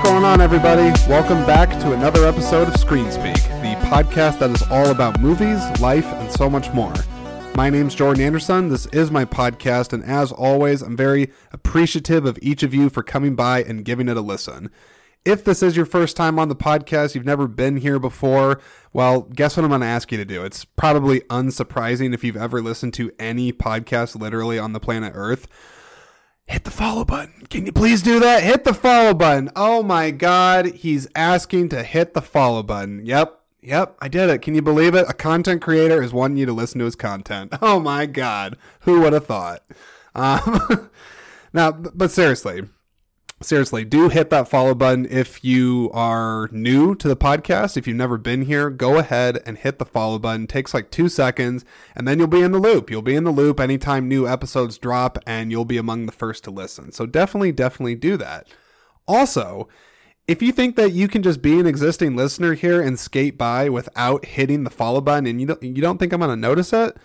What's going on, everybody? Welcome back to another episode of Screen Speak, the podcast that is all about movies, life, and so much more. My name's Jordan Anderson. This is my podcast, and as always, I'm very appreciative of each of you for coming by and giving it a listen. If this is your first time on the podcast, you've never been here before, well, guess what I'm going to ask you to do? It's probably unsurprising if you've ever listened to any podcast literally on the planet Earth hit the follow button. Can you please do that? Hit the follow button. Oh my God, he's asking to hit the follow button. Yep, yep, I did it. Can you believe it? A content creator is wanting you to listen to his content. Oh my God, who would have thought? Um, now, but seriously, seriously, do hit that follow button if you are new to the podcast. If you've never been here, go ahead and hit the follow button. It takes like two seconds, and then you'll be in the loop. You'll be in the loop anytime new episodes drop, and you'll be among the first to listen. So definitely, definitely do that. Also, if you think that you can just be an existing listener here and skate by without hitting the follow button, and you don't, you don't think I'm going to notice it,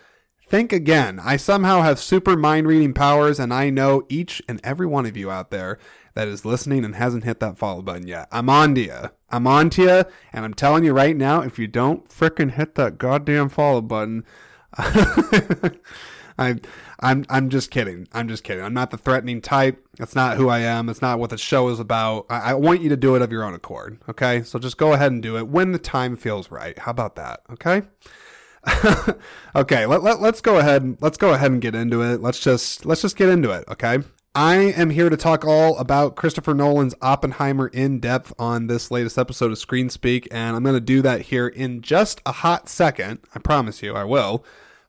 think again. I somehow have super mind reading powers, and I know each and every one of you out there that is listening and hasn't hit that follow button yet. I'm on to you. I'm on to you, and I'm telling you right now, if you don't fricking hit that goddamn follow button, I, I'm, I'm just kidding. I'm just kidding. I'm not the threatening type. That's not who I am. That's not what the show is about. I, I want you to do it of your own accord. Okay, so just go ahead and do it when the time feels right. How about that? Okay. okay, let, let, let's go ahead. Let's go ahead and get into it. Let's just let's just get into it. Okay. I am here to talk all about Christopher Nolan's Oppenheimer in depth on this latest episode of Screen Speak, and I'm going to do that here in just a hot second. I promise you, I will.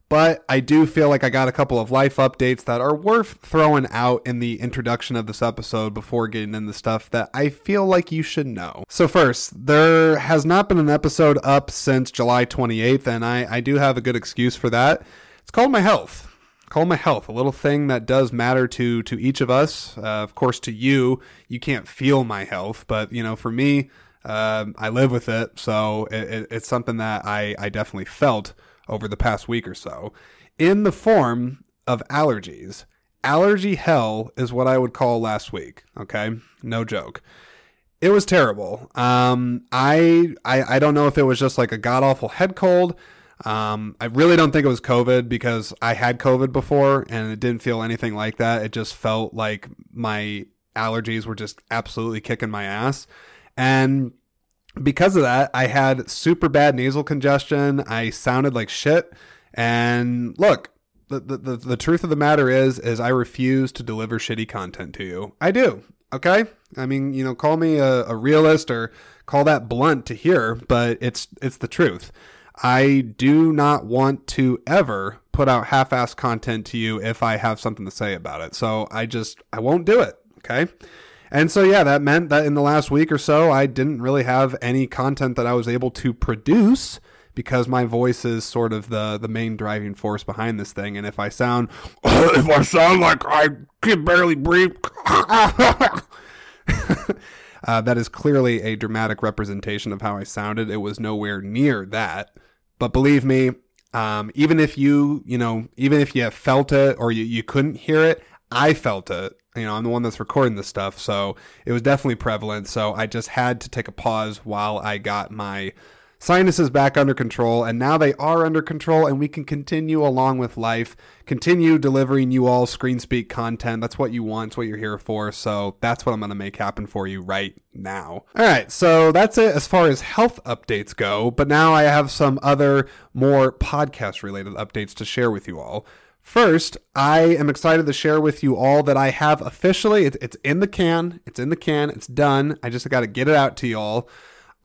But I do feel like I got a couple of life updates that are worth throwing out in the introduction of this episode before getting into stuff that I feel like you should know. So, first, there has not been an episode up since July 28th, and I, I do have a good excuse for that. It's called my health call my health a little thing that does matter to to each of us. Uh, of course to you you can't feel my health but you know for me uh, i live with it so it, it, it's something that I, I definitely felt over the past week or so. In the form of allergies allergy hell is what i would call last week okay? No joke. It was terrible. Um, I, I i don't know if it was just like a god awful head cold um, I really don't think it was COVID because I had COVID before and it didn't feel anything like that. It just felt like my allergies were just absolutely kicking my ass. And because of that, I had super bad nasal congestion. I sounded like shit. And look, the, the, the truth of the matter is, is I refuse to deliver shitty content to you. I do. Okay. I mean, you know, call me a, a realist or call that blunt to hear, but it's, it's the truth. I do not want to ever put out half-ass content to you if I have something to say about it. So I just I won't do it. Okay. And so yeah, that meant that in the last week or so I didn't really have any content that I was able to produce because my voice is sort of the the main driving force behind this thing. And if I sound if I sound like I can barely breathe. Uh, that is clearly a dramatic representation of how I sounded. It was nowhere near that. But believe me, um, even if you, you know, even if you felt it or you, you couldn't hear it, I felt it. You know, I'm the one that's recording this stuff. So it was definitely prevalent. So I just had to take a pause while I got my sinuses back under control, and now they are under control, and we can continue along with life, continue delivering you all screen speak content. That's what you want, it's what you're here for. So that's what I'm going to make happen for you right now. All right, so that's it as far as health updates go, but now I have some other more podcast related updates to share with you all. First, I am excited to share with you all that I have officially, it's, in the can, it's in the can, it's done. I just got to get it out to y'all.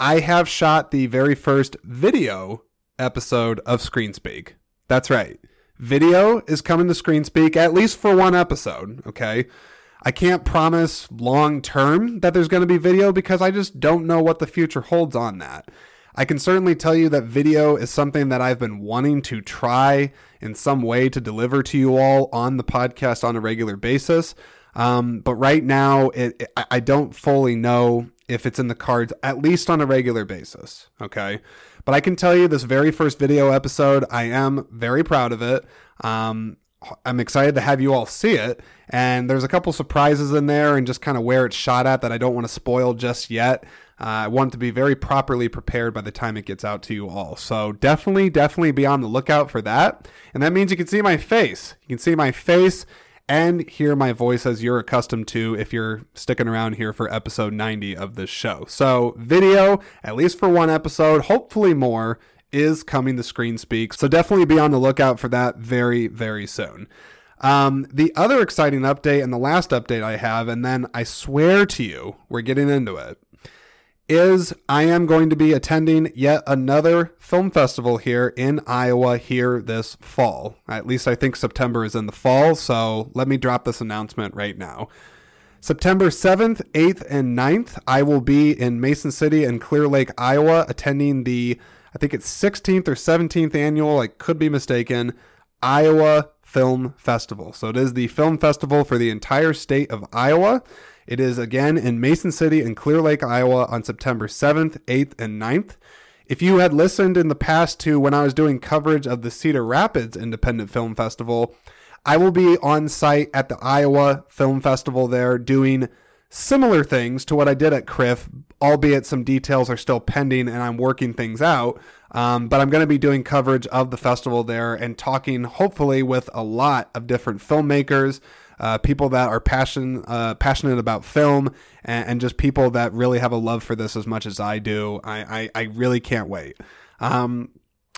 I have shot the very first video episode of ScreenSpeak. That's right. Video is coming to ScreenSpeak at least for one episode, okay? I can't promise long term that there's going to be video because I just don't know what the future holds on that. I can certainly tell you that video is something that I've been wanting to try in some way to deliver to you all on the podcast on a regular basis. Um, but right now, it, I don't fully know if it's in the cards, at least on a regular basis. Okay. But I can tell you this very first video episode, I am very proud of it. Um, I'm excited to have you all see it. And there's a couple surprises in there and just kind of where it's shot at that I don't want to spoil just yet. Uh, I want to be very properly prepared by the time it gets out to you all. So definitely, definitely be on the lookout for that. And that means you can see my face. You can see my face and hear my voice as you're accustomed to if you're sticking around here for episode 90 of this show. So, video, at least for one episode, hopefully more, is coming to Screen Speak. So, definitely be on the lookout for that very, very soon. Um, the other exciting update and the last update I have, and then I swear to you, we're getting into it is I am going to be attending yet another film festival here in Iowa here this fall. At least I think September is in the fall, so let me drop this announcement right now. September 7th, 8th, and 9th, I will be in Mason City and Clear Lake, Iowa, attending the, I think it's 16th or 17th annual, I could be mistaken, Iowa Film Festival. So it is the film festival for the entire state of Iowa. It is again in Mason City and Clear Lake, Iowa on September 7th, 8th, and 9th. If you had listened in the past to when I was doing coverage of the Cedar Rapids Independent Film Festival, I will be on site at the Iowa Film Festival there doing similar things to what I did at CRIF, albeit some details are still pending and I'm working things out. Um, but I'm going to be doing coverage of the festival there and talking, hopefully, with a lot of different filmmakers, uh, people that are passion, uh, passionate about film, and, and, just people that really have a love for this as much as I do. I, I, I really can't wait. Um,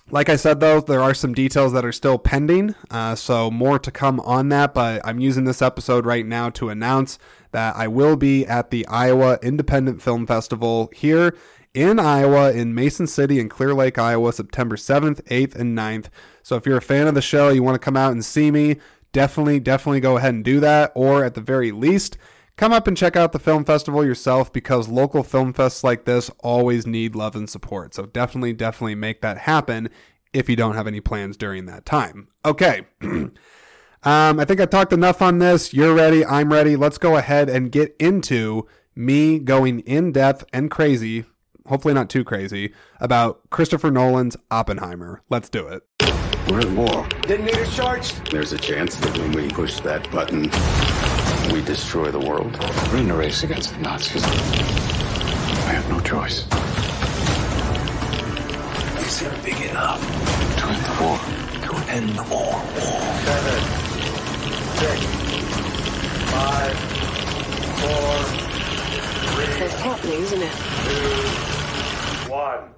like I said, though, there are some details that are still pending, uh, so more to come on that. But I'm using this episode right now to announce that I will be at the Iowa Independent Film Festival here in Iowa, in Mason City and Clear Lake, Iowa, September 7th, 8th, and 9th. So if you're a fan of the show, you want to come out and see me, definitely, definitely go ahead and do that. Or at the very least, come up and check out the film festival yourself because local film fests like this always need love and support. So definitely, definitely make that happen if you don't have any plans during that time. Okay. um, I think I talked enough on this. You're ready. I'm ready. Let's go ahead and get into me going in depth and crazy, hopefully not too crazy, about Christopher Nolan's Oppenheimer. Let's do it. We're at war. Detonator charged. There's a chance that when we push that button, we destroy the world. We're in a race against the Nazis. We have no choice. Is it big enough to end the war? To end the war. war. Seven, six, five, four, three. It's happening, isn't it? Two, one.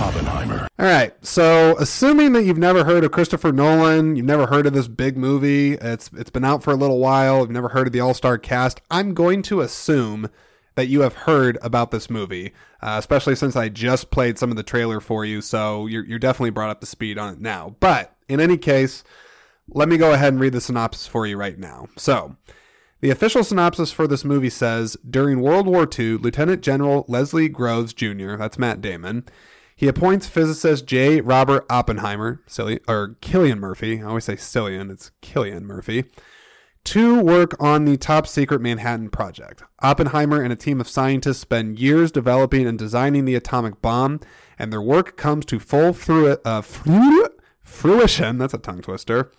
Oppenheimer. All right. So, assuming that you've never heard of Christopher Nolan, you've never heard of this big movie, it's it's been out for a little while, you've never heard of the all-star cast, I'm going to assume that you have heard about this movie, uh, especially since I just played some of the trailer for you, so you're you're definitely brought up to speed on it now. But in any case, let me go ahead and read the synopsis for you right now. So, the official synopsis for this movie says During World War II, Lieutenant General Leslie Groves Jr., that's Matt Damon, he appoints physicist J. Robert Oppenheimer, Cillian, or Killian Murphy, I always say Cillian, it's Killian Murphy, to work on the top secret Manhattan Project. Oppenheimer and a team of scientists spend years developing and designing the atomic bomb, and their work comes to full uh, fruition, that's a tongue twister,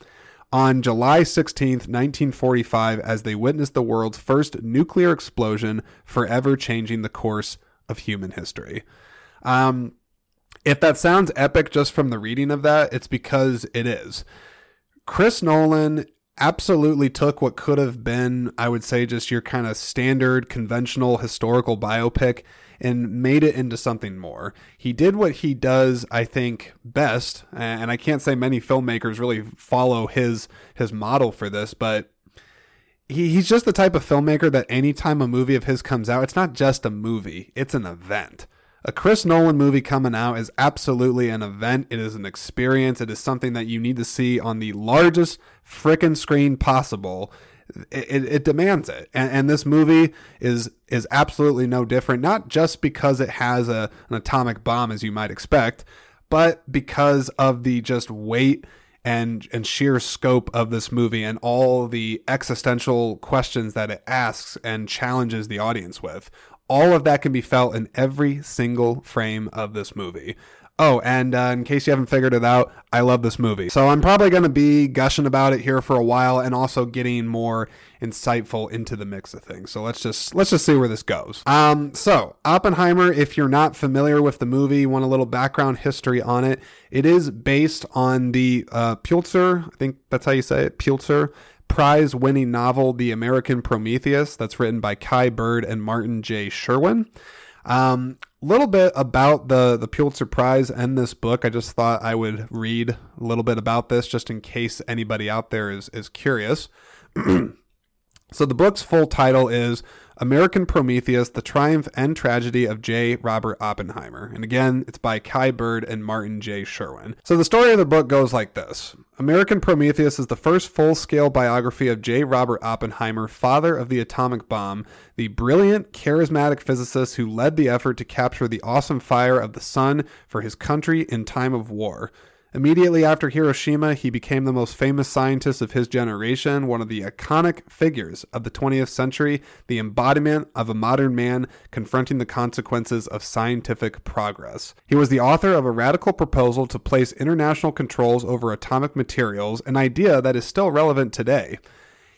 on July 16th, 1945, as they witness the world's first nuclear explosion, forever changing the course of human history. Um, if that sounds epic just from the reading of that, it's because it is. Chris Nolan absolutely took what could have been, I would say, just your kind of standard conventional historical biopic and made it into something more. He did what he does, I think, best, and I can't say many filmmakers really follow his his model for this, but he, he's just the type of filmmaker that anytime a movie of his comes out, it's not just a movie, it's an event. A Chris Nolan movie coming out is absolutely an event. It is an experience. It is something that you need to see on the largest freaking screen possible. It, it, it demands it, and, and, this movie is is absolutely no different. Not just because it has a, an atomic bomb, as you might expect, but because of the just weight and and sheer scope of this movie and all the existential questions that it asks and challenges the audience with all of that can be felt in every single frame of this movie. Oh, and uh, in case you haven't figured it out, I love this movie. So I'm probably going to be gushing about it here for a while and also getting more insightful into the mix of things. So let's just let's just see where this goes. Um so, Oppenheimer, if you're not familiar with the movie, want a little background history on it, it is based on the uh, Pulitzer, I think that's how you say it, Pulitzer prize winning novel The American Prometheus that's written by Kai Bird and Martin J. Sherwin. Um, a little bit about the the Pulitzer Prize and this book. I just thought I would read a little bit about this just in case anybody out there is is curious. so the book's full title is American Prometheus: The Triumph and Tragedy of J. Robert Oppenheimer. And again, it's by Kai Bird and Martin J. Sherwin. So the story of the book goes like this. American Prometheus is the first full-scale biography of J. Robert Oppenheimer, father of the atomic bomb, the brilliant, charismatic physicist who led the effort to capture the awesome fire of the sun for his country in time of war. Immediately after Hiroshima, he became the most famous scientist of his generation, one of the iconic figures of the 20th century, the embodiment of a modern man confronting the consequences of scientific progress. He was the author of a radical proposal to place international controls over atomic materials, an idea that is still relevant today.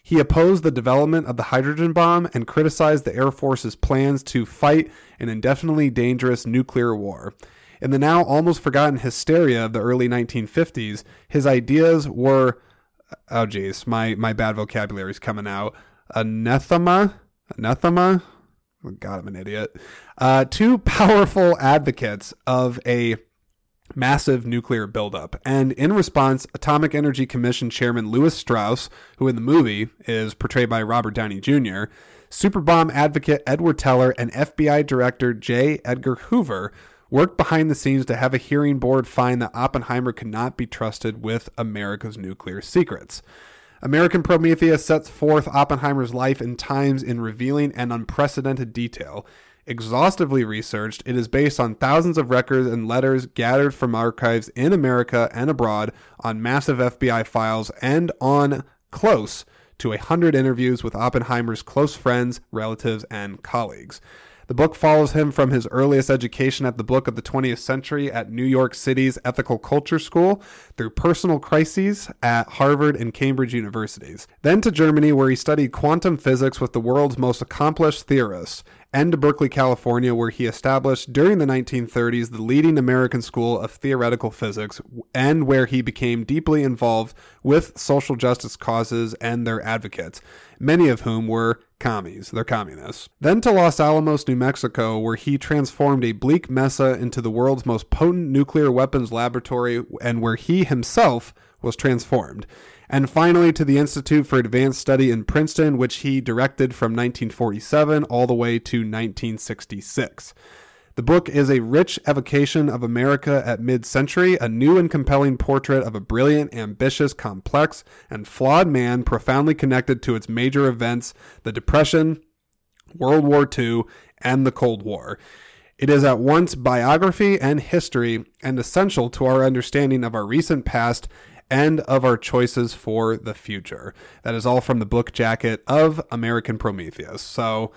He opposed the development of the hydrogen bomb and criticized the Air Force's plans to fight an indefinitely dangerous nuclear war. In the now almost forgotten hysteria of the early 1950s, his ideas were oh geez, my my bad vocabulary is coming out. Anathema, anathema. God, I'm an idiot. Uh, two powerful advocates of a massive nuclear buildup. And in response, Atomic Energy Commission Chairman Lewis Strauss, who in the movie is portrayed by Robert Downey Jr., Superbomb advocate Edward Teller, and FBI Director J. Edgar Hoover worked behind the scenes to have a hearing board find that Oppenheimer could not be trusted with America's nuclear secrets. American Prometheus sets forth Oppenheimer's life and times in revealing and unprecedented detail. Exhaustively researched, it is based on thousands of records and letters gathered from archives in America and abroad, on massive FBI files, and on close to a hundred interviews with Oppenheimer's close friends, relatives, and colleagues. The book follows him from his earliest education at the book of the 20th century at New York City's Ethical Culture School through personal crises at Harvard and Cambridge universities. Then to Germany, where he studied quantum physics with the world's most accomplished theorists, and to Berkeley, California, where he established during the 1930s the leading American school of theoretical physics, and where he became deeply involved with social justice causes and their advocates, many of whom were commies, they're communists. Then to Los Alamos, New Mexico, where he transformed a bleak mesa into the world's most potent nuclear weapons laboratory and where he himself was transformed. And finally to the Institute for Advanced Study in Princeton, which he directed from 1947 all the way to 1966. The book is a rich evocation of America at mid century, a new and compelling portrait of a brilliant, ambitious, complex, and flawed man profoundly connected to its major events the Depression, World War II, and the Cold War. It is at once biography and history, and essential to our understanding of our recent past and of our choices for the future. That is all from the book jacket of American Prometheus. So,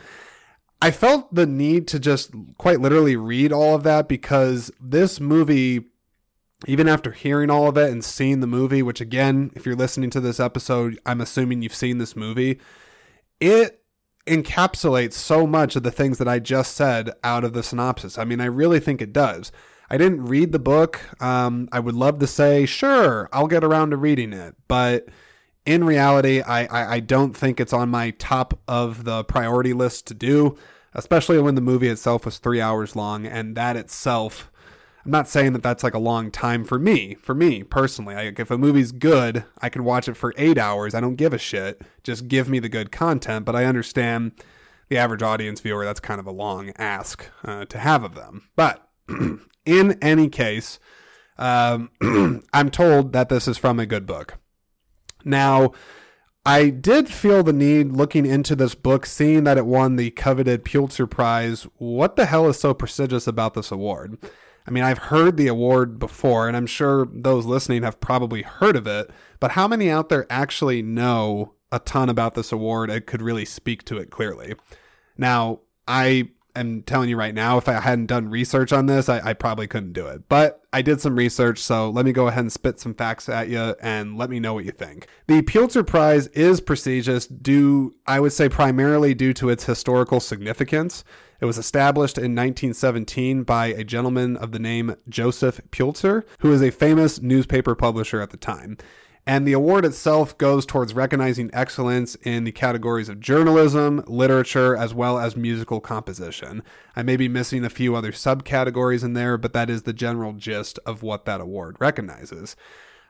I felt the need to just quite literally read all of that because this movie, even after hearing all of it and seeing the movie, which again, if you're listening to this episode, I'm assuming you've seen this movie, it encapsulates so much of the things that I just said out of the synopsis. I mean, I really think it does. I didn't read the book. Um, I would love to say, sure, I'll get around to reading it, but in reality, I, I, I don't think it's on my top of the priority list to do, especially when the movie itself was three hours long, and that itself. I'm not saying that that's like a long time for me. For me personally, like if a movie's good, I can watch it for eight hours. I don't give a shit. Just give me the good content. But I understand the average audience viewer. That's kind of a long ask uh, to have of them. But in any case, um, I'm told that this is from a good book. Now, I did feel the need looking into this book, seeing that it won the coveted Pulitzer Prize. What the hell is so prestigious about this award? I mean, I've heard the award before, and I'm sure those listening have probably heard of it, but how many out there actually know a ton about this award and could really speak to it clearly? Now, I am telling you right now, if I hadn't done research on this, I, I probably couldn't do it. But I did some research, so let me go ahead and spit some facts at you and let me know what you think. The Pulitzer Prize is prestigious due, I would say, primarily due to its historical significance. It was established in 1917 by a gentleman of the name Joseph Pulitzer, who is a famous newspaper publisher at the time. And the award itself goes towards recognizing excellence in the categories of journalism, literature, as well as musical composition. I may be missing a few other subcategories in there, but that is the general gist of what that award recognizes.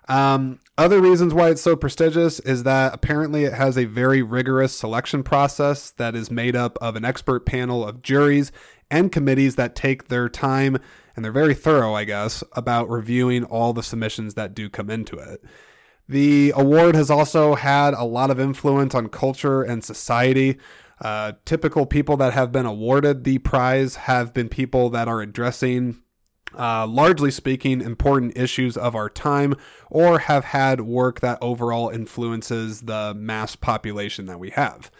Um, other reasons why it's so prestigious is that apparently it has a very rigorous selection process that is made up of an expert panel of juries and committees that take their time and they're very thorough, I guess, about reviewing all the submissions that do come into it. The award has also had a lot of influence on culture and society. Uh, typical people that have been awarded the prize have been people that are addressing, uh, largely speaking, important issues of our time or have had work that overall influences the mass population that we have.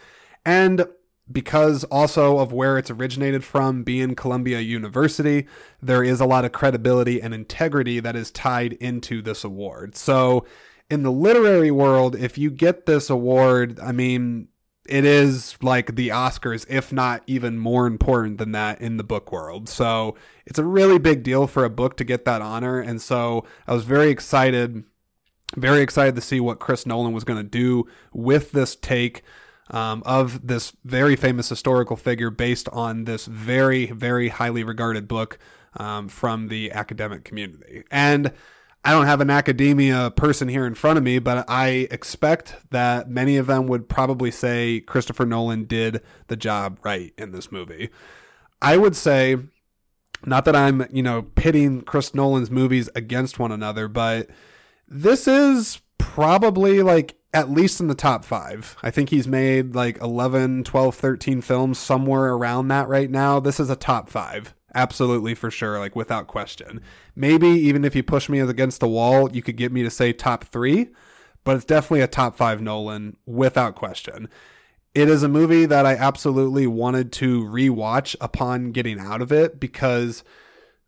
And because also of where it's originated from, being Columbia University, there is a lot of credibility and integrity that is tied into this award. So, in the literary world, if you get this award, I mean, it is like the Oscars, if not even more important than that in the book world. So it's a really big deal for a book to get that honor. And so I was very excited, very excited to see what Chris Nolan was going to do with this take. Um, of this very famous historical figure based on this very, very highly regarded book um, from the academic community. And I don't have an academia person here in front of me, but I expect that many of them would probably say Christopher Nolan did the job right in this movie. I would say, not that I'm, you know, pitting Chris Nolan's movies against one another, but this is probably like at least in the top five. I think he's made like 11, 12, 13 films, somewhere around that right now. This is a top five. Absolutely for sure, like without question. Maybe even if you push me against the wall, you could get me to say top three, but it's definitely a top five Nolan without question. It is a movie that I absolutely wanted to rewatch upon getting out of it because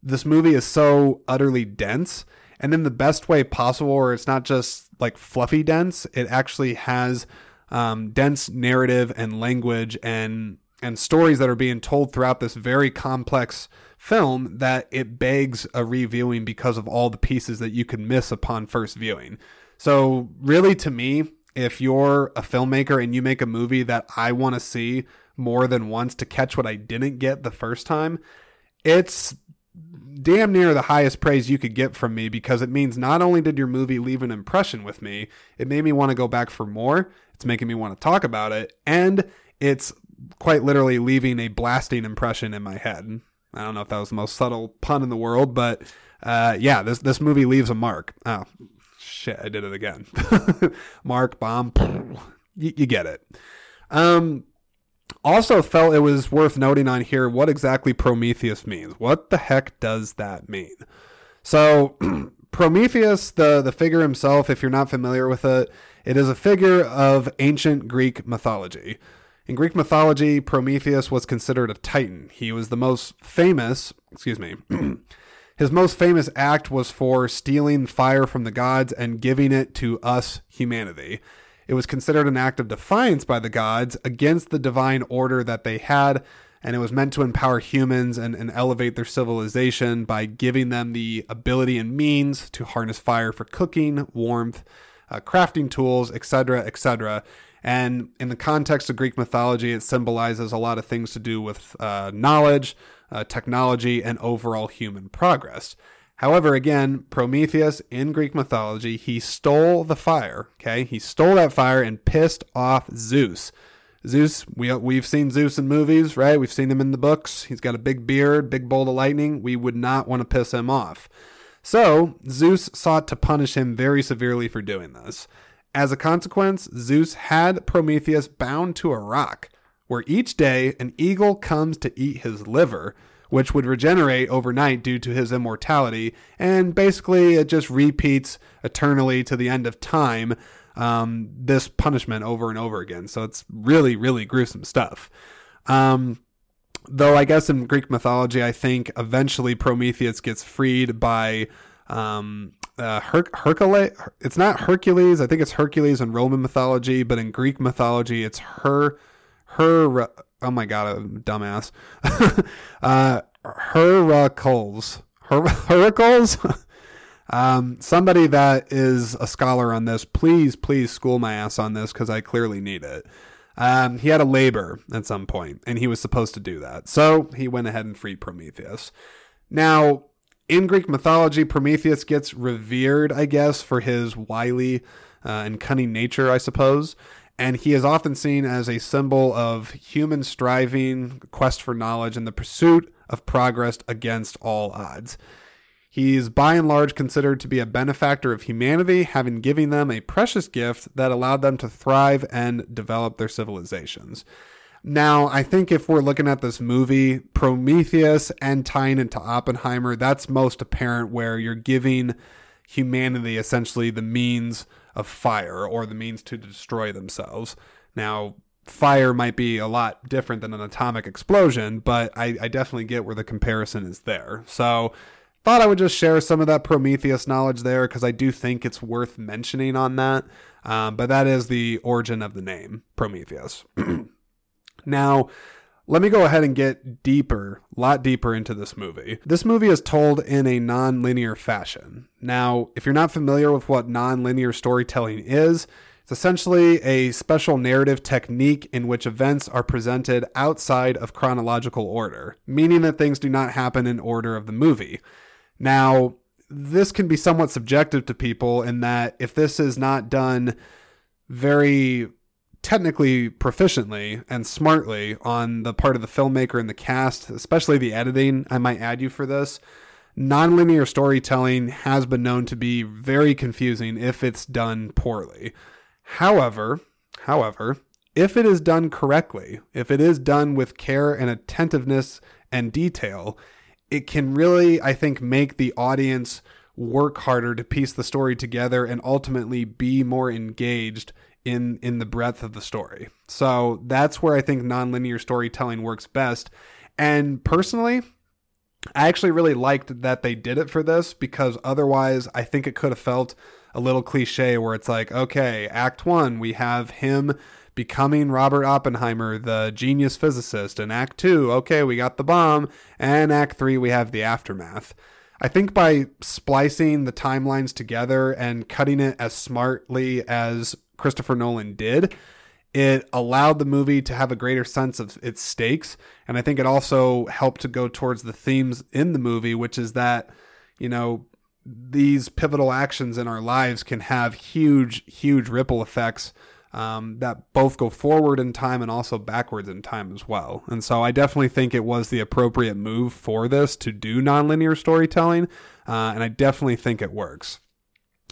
this movie is so utterly dense and in the best way possible, where it's not just like fluffy dense, it actually has um, dense narrative and language and and stories that are being told throughout this very complex film that it begs a reviewing because of all the pieces that you can miss upon first viewing. So, really, to me, if you're a filmmaker and you make a movie that I want to see more than once to catch what I didn't get the first time, it's damn near the highest praise you could get from me because it means not only did your movie leave an impression with me, it made me want to go back for more. It's making me want to talk about it. And it's quite literally leaving a blasting impression in my head. I don't know if that was the most subtle pun in the world, but uh, yeah, this this movie leaves a mark. Oh shit, I did it again. mark bomb. You, you get it. Um, also felt it was worth noting on here what exactly Prometheus means. What the heck does that mean? So Prometheus, the the figure himself, if you're not familiar with it, it is a figure of ancient Greek mythology. In Greek mythology, Prometheus was considered a titan. He was the most famous, excuse me, his most famous act was for stealing fire from the gods and giving it to us, humanity. It was considered an act of defiance by the gods against the divine order that they had, and it was meant to empower humans and, and elevate their civilization by giving them the ability and means to harness fire for cooking, warmth, uh, crafting tools, etc., etc. And in the context of Greek mythology, it symbolizes a lot of things to do with uh, knowledge, uh, technology, and overall human progress. However, again, Prometheus in Greek mythology, he stole the fire. Okay, he stole that fire and pissed off Zeus. Zeus, we we've seen Zeus in movies, right? We've seen him in the books. He's got a big beard, big bolt of lightning. We would not want to piss him off. So Zeus sought to punish him very severely for doing this. As a consequence, Zeus had Prometheus bound to a rock, where each day an eagle comes to eat his liver, which would regenerate overnight due to his immortality, and basically it just repeats eternally to the end of time. Um, this punishment over and over again. So it's really, really gruesome stuff. Um, Though I guess in Greek mythology, I think eventually Prometheus gets freed by um, uh, Her- Hercules. It's not Hercules. I think it's Hercules in Roman mythology, but in Greek mythology, it's her. Her. Oh my god, I'm a dumbass. uh, Heracles. Her- Heracles. Um, somebody that is a scholar on this, please, please school my ass on this because I clearly need it. Um, he had a labor at some point, and he was supposed to do that. So he went ahead and freed Prometheus. Now, in Greek mythology, Prometheus gets revered, I guess, for his wily uh, and cunning nature, I suppose. And he is often seen as a symbol of human striving, quest for knowledge, and the pursuit of progress against all odds. He's by and large considered to be a benefactor of humanity, having given them a precious gift that allowed them to thrive and develop their civilizations. Now, I think if we're looking at this movie, Prometheus and tying into Oppenheimer, that's most apparent where you're giving humanity essentially the means of fire or the means to destroy themselves. Now, fire might be a lot different than an atomic explosion, but I, I definitely get where the comparison is there. So, thought I would just share some of that Prometheus knowledge there because I do think it's worth mentioning on that. Um, but that is the origin of the name Prometheus. now, let me go ahead and get deeper, a lot deeper into this movie. This movie is told in a non linear fashion. Now, if you're not familiar with what non linear storytelling is, it's essentially a special narrative technique in which events are presented outside of chronological order, meaning that things do not happen in order of the movie. Now, this can be somewhat subjective to people in that if this is not done very technically proficiently and smartly on the part of the filmmaker and the cast, especially the editing, I might add you for this. Nonlinear storytelling has been known to be very confusing if it's done poorly. However, however, if it is done correctly, if it is done with care and attentiveness and detail, it can really, I think, make the audience work harder to piece the story together and ultimately be more engaged in in the breadth of the story. So that's where I think nonlinear storytelling works best. And personally, I actually really liked that they did it for this because otherwise I think it could have felt a little cliche where it's like, okay, act 1, we have him becoming Robert Oppenheimer, the genius physicist. and Act 2, okay, we got the bomb. And Act 3, we have the aftermath. I think by splicing the timelines together and cutting it as smartly as Christopher Nolan did, it allowed the movie to have a greater sense of its stakes. And I think it also helped to go towards the themes in the movie, which is that, you know, these pivotal actions in our lives can have huge, huge ripple effects um, that both go forward in time and also backwards in time as well. And so I definitely think it was the appropriate move for this to do nonlinear storytelling. Uh, and I definitely think it works.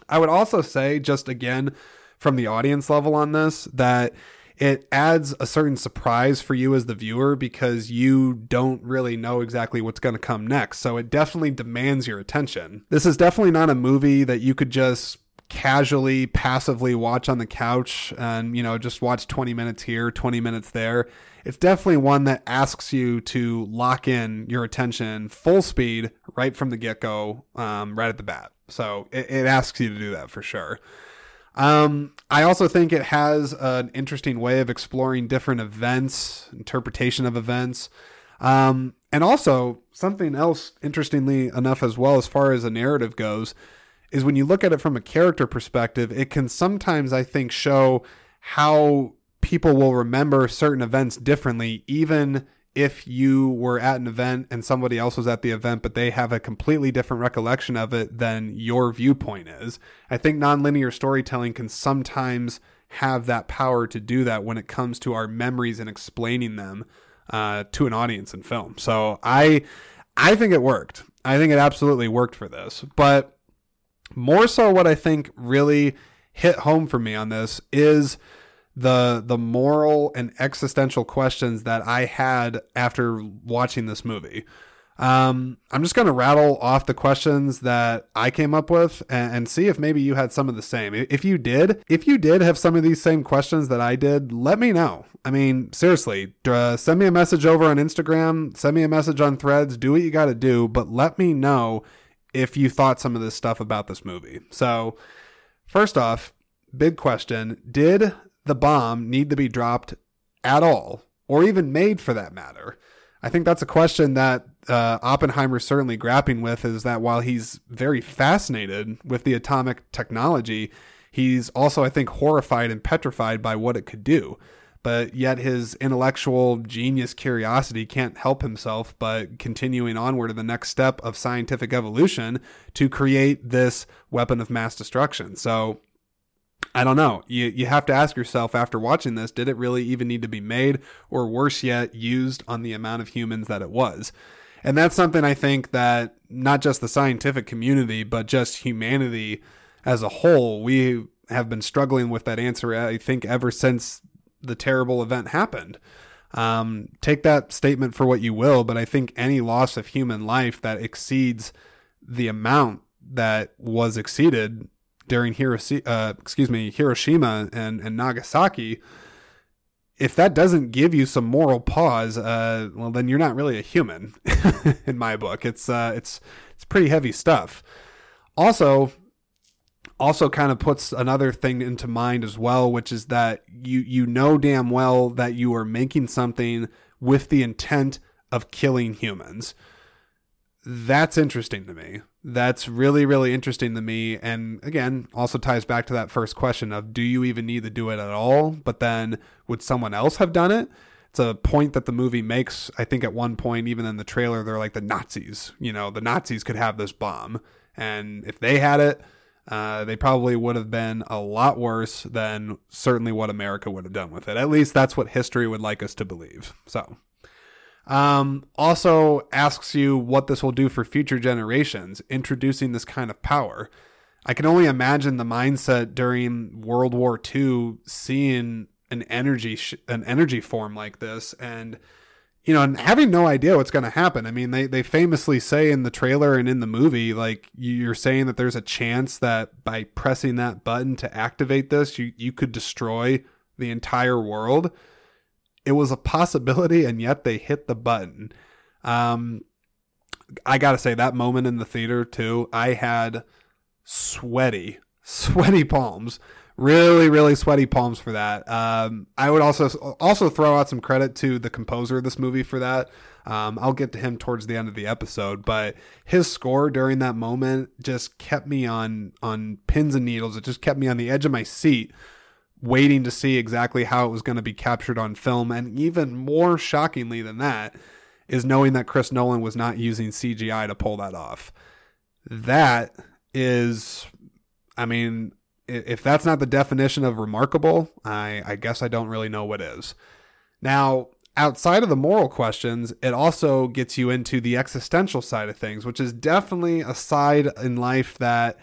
I would also say, just again, from the audience level on this, that it adds a certain surprise for you as the viewer because you don't really know exactly what's going to come next. So it definitely demands your attention. This is definitely not a movie that you could just casually passively watch on the couch and you know just watch 20 minutes here 20 minutes there it's definitely one that asks you to lock in your attention full speed right from the get-go um, right at the bat so it, it asks you to do that for sure um, I also think it has an interesting way of exploring different events, interpretation of events. Um, and also something else interestingly enough as well as far as a narrative goes is when you look at it from a character perspective, it can sometimes I think show how people will remember certain events differently even if you were at an event and somebody else was at the event, but they have a completely different recollection of it than your viewpoint is. I think nonlinear storytelling can sometimes have that power to do that when it comes to our memories and explaining them uh, to an audience in film. So I, I think it worked. I think it absolutely worked for this. But more so, what I think really hit home for me on this is the the moral and existential questions that I had after watching this movie. Um, I'm just going to rattle off the questions that I came up with and, and, see if maybe you had some of the same. If you did, if you did have some of these same questions that I did, let me know. I mean, seriously, uh, send me a message over on Instagram, send me a message on threads, do what you got to do, but let me know if you thought some of this stuff about this movie. So, first off, big question Did the bomb need to be dropped at all, or even made for that matter? I think that's a question that uh, Oppenheimer's certainly grappling with is that while he's very fascinated with the atomic technology, he's also, I think, horrified and petrified by what it could do. But yet his intellectual genius curiosity can't help himself but continuing onward to the next step of scientific evolution to create this weapon of mass destruction. So I don't know. You you have to ask yourself after watching this, did it really even need to be made or worse yet used on the amount of humans that it was? And that's something I think that not just the scientific community, but just humanity as a whole, we have been struggling with that answer I think ever since the terrible event happened. Um, take that statement for what you will, but I think any loss of human life that exceeds the amount that was exceeded during Hiroshima, uh, excuse me, Hiroshima and, and Nagasaki, if that doesn't give you some moral pause, uh, well, then you're not really a human, in my book. It's uh, it's it's pretty heavy stuff. Also, also kind of puts another thing into mind as well, which is that you you know damn well that you are making something with the intent of killing humans. That's interesting to me. That's really really interesting to me. And again also ties back to that first question of do you even need to do it at all? But then would someone else have done it? It's a point that the movie makes i think at one point even in the trailer they're like the nazis you know the nazis could have this bomb. And if they had it uh, they probably would have been a lot worse than certainly what america would have done with it. At least that's what history would like us to believe. So um, also asks you what this will do for future generations, introducing this kind of power. I can only imagine the mindset during World War II, seeing an energy sh- an energy form like this, and you know, and having no idea what's going to happen. I mean, they they famously say in the trailer and in the movie, like you're saying that there's a chance that by pressing that button to activate this, you you could destroy the entire world it was a possibility, and yet they hit the button. Um, I gotta say that moment in the theater too, I had sweaty, sweaty palms. Really, really sweaty palms for that. Um, I would also also throw out some credit to the composer of this movie for that. Um, I'll get to him towards the end of the episode, but his score during that moment just kept me on on pins and needles. It just kept me on the edge of my seat waiting to see exactly how it was going to be captured on film. And even more shockingly than that is knowing that Chris Nolan was not using CGI to pull that off. That is, I mean, if that's not the definition of remarkable, I, I guess I don't really know what is. Now, outside of the moral questions, it also gets you into the existential side of things, which is definitely a side in life that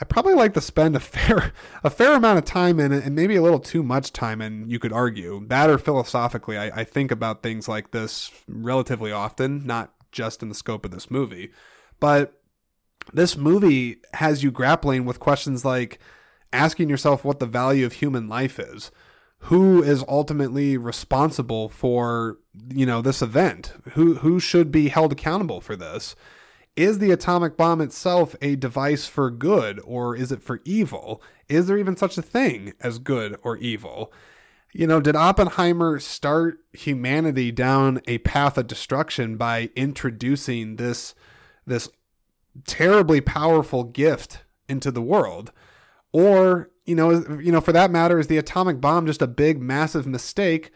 I probably like to spend a fair a fair amount of time in it, and maybe a little too much time in. You could argue. That, or philosophically, I, I think about things like this relatively often, not just in the scope of this movie, but this movie has you grappling with questions like asking yourself what the value of human life is. Who is ultimately responsible for you know this event? Who who should be held accountable for this is the atomic bomb itself a device for good or is it for evil? Is there even such a thing as good or evil? You know, did Oppenheimer start humanity down a path of destruction by introducing this this terribly powerful gift into the world? Or, you know, you know, for that matter, is the atomic bomb just a big massive mistake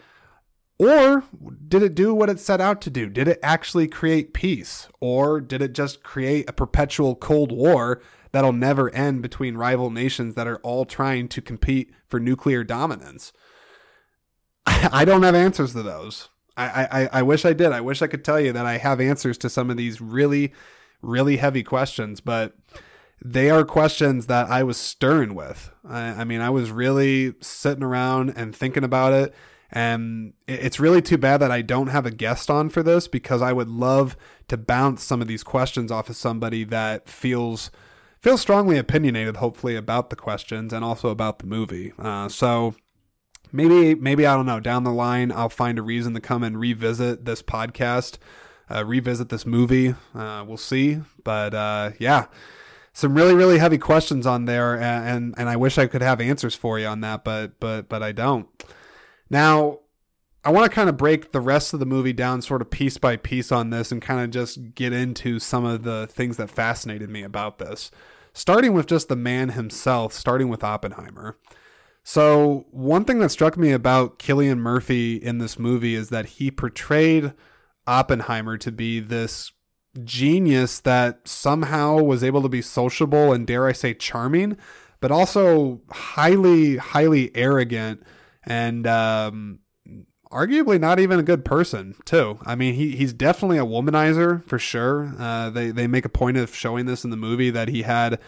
or did it do what it set out to do? Did it actually create peace? Or did it just create a perpetual Cold War that'll never end between rival nations that are all trying to compete for nuclear dominance? I don't have answers to those. I, I, I wish I did. I wish I could tell you that I have answers to some of these really, really heavy questions, but they are questions that I was stirring with. I, I mean, I was really sitting around and thinking about it And it's really too bad that I don't have a guest on for this because I would love to bounce some of these questions off of somebody that feels feels strongly opinionated, hopefully, about the questions and also about the movie. Uh, so maybe maybe I don't know down the line I'll find a reason to come and revisit this podcast, uh, revisit this movie. Uh, we'll see, but uh, yeah, some really really heavy questions on there, and, and and I wish I could have answers for you on that, but but but I don't. Now. I want to kind of break the rest of the movie down sort of piece by piece on this and kind of just get into some of the things that fascinated me about this. Starting with just the man himself, starting with Oppenheimer. So, one thing that struck me about Cillian Murphy in this movie is that he portrayed Oppenheimer to be this genius that somehow was able to be sociable and, dare I say, charming, but also highly, highly arrogant and um, arguably not even a good person, too. I mean, he, he's definitely a womanizer for sure. Uh, they, they make a point of showing this in the movie that he had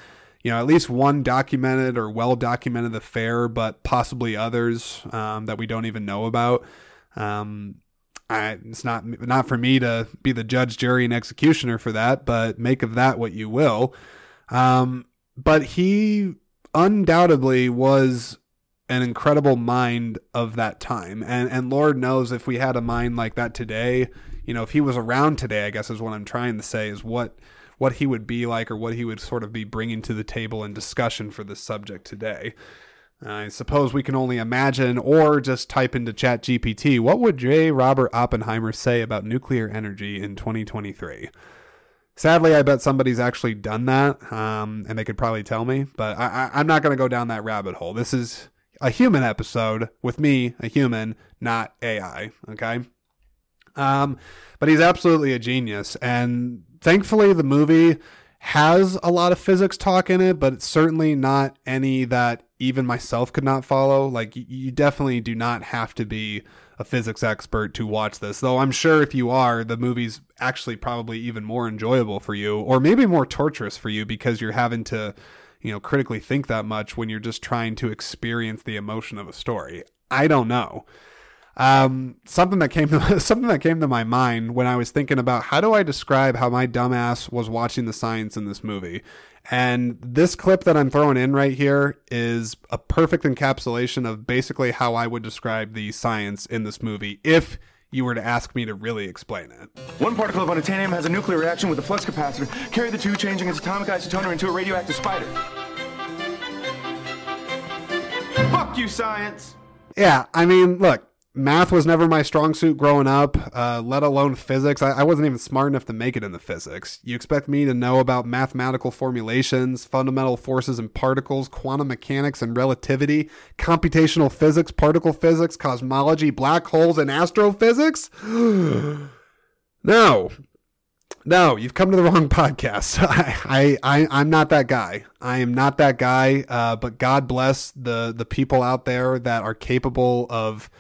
you know, at least one documented or well documented affair, but possibly others um, that we don't even know about. Um, I, it's not not for me to be the judge, jury, and executioner for that, but make of that what you will. Um, but he undoubtedly was an incredible mind of that time, and and Lord knows if we had a mind like that today, you know, if he was around today, I guess is what I'm trying to say is what what he would be like or what he would sort of be bringing to the table in discussion for this subject today. I suppose we can only imagine or just type into Chat GPT what would J. Robert Oppenheimer say about nuclear energy in 2023? Sadly, I bet somebody's actually done that, um, and they could probably tell me, but I, I, I'm not going to go down that rabbit hole. This is a human episode with me, a human, not AI, okay? Um, but he's absolutely a genius, and thankfully the movie has a lot of physics talk in it, but it's certainly not any that even myself could not follow. Like you definitely do not have to be a physics expert to watch this. Though I'm sure if you are, the movie's actually probably even more enjoyable for you or maybe more torturous for you because you're having to, you know, critically think that much when you're just trying to experience the emotion of a story. I don't know. Um, something that came to something that came to my mind when I was thinking about how do I describe how my dumbass was watching the science in this movie. And this clip that I'm throwing in right here is a perfect encapsulation of basically how I would describe the science in this movie if you were to ask me to really explain it. One particle of unobtainium has a nuclear reaction with a flux capacitor. Carry the two, changing its atomic isotoner into a radioactive spider. Fuck you, science! Yeah, I mean, look, math was never my strong suit growing up, uh, let alone physics. I, I, wasn't even smart enough to make it into physics. You expect me to know about mathematical formulations, fundamental forces and particles, quantum mechanics and relativity, computational physics, particle physics, cosmology, black holes, and astrophysics? no. No, you've come to the wrong podcast. I, I, I, am not that guy. I am not that guy. Uh, but God bless the the people out there that are capable of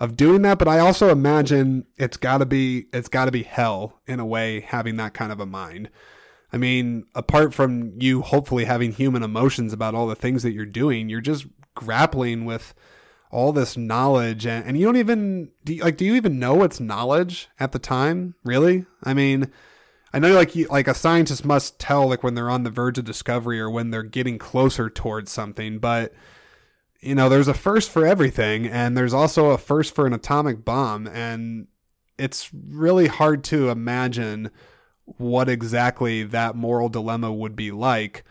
of doing that but i also imagine it's got to be it's got to be hell in a way having that kind of a mind. I mean apart from you hopefully having human emotions about all the things that you're doing you're just grappling with all this knowledge and, and you don't even do you, like do you even know it's knowledge at the time? Really? I mean i know like you, like a scientist must tell like when they're on the verge of discovery or when they're getting closer towards something but you know, there's a first for everything, and there's also a first for an atomic bomb, and it's really hard to imagine what exactly that moral dilemma would be like.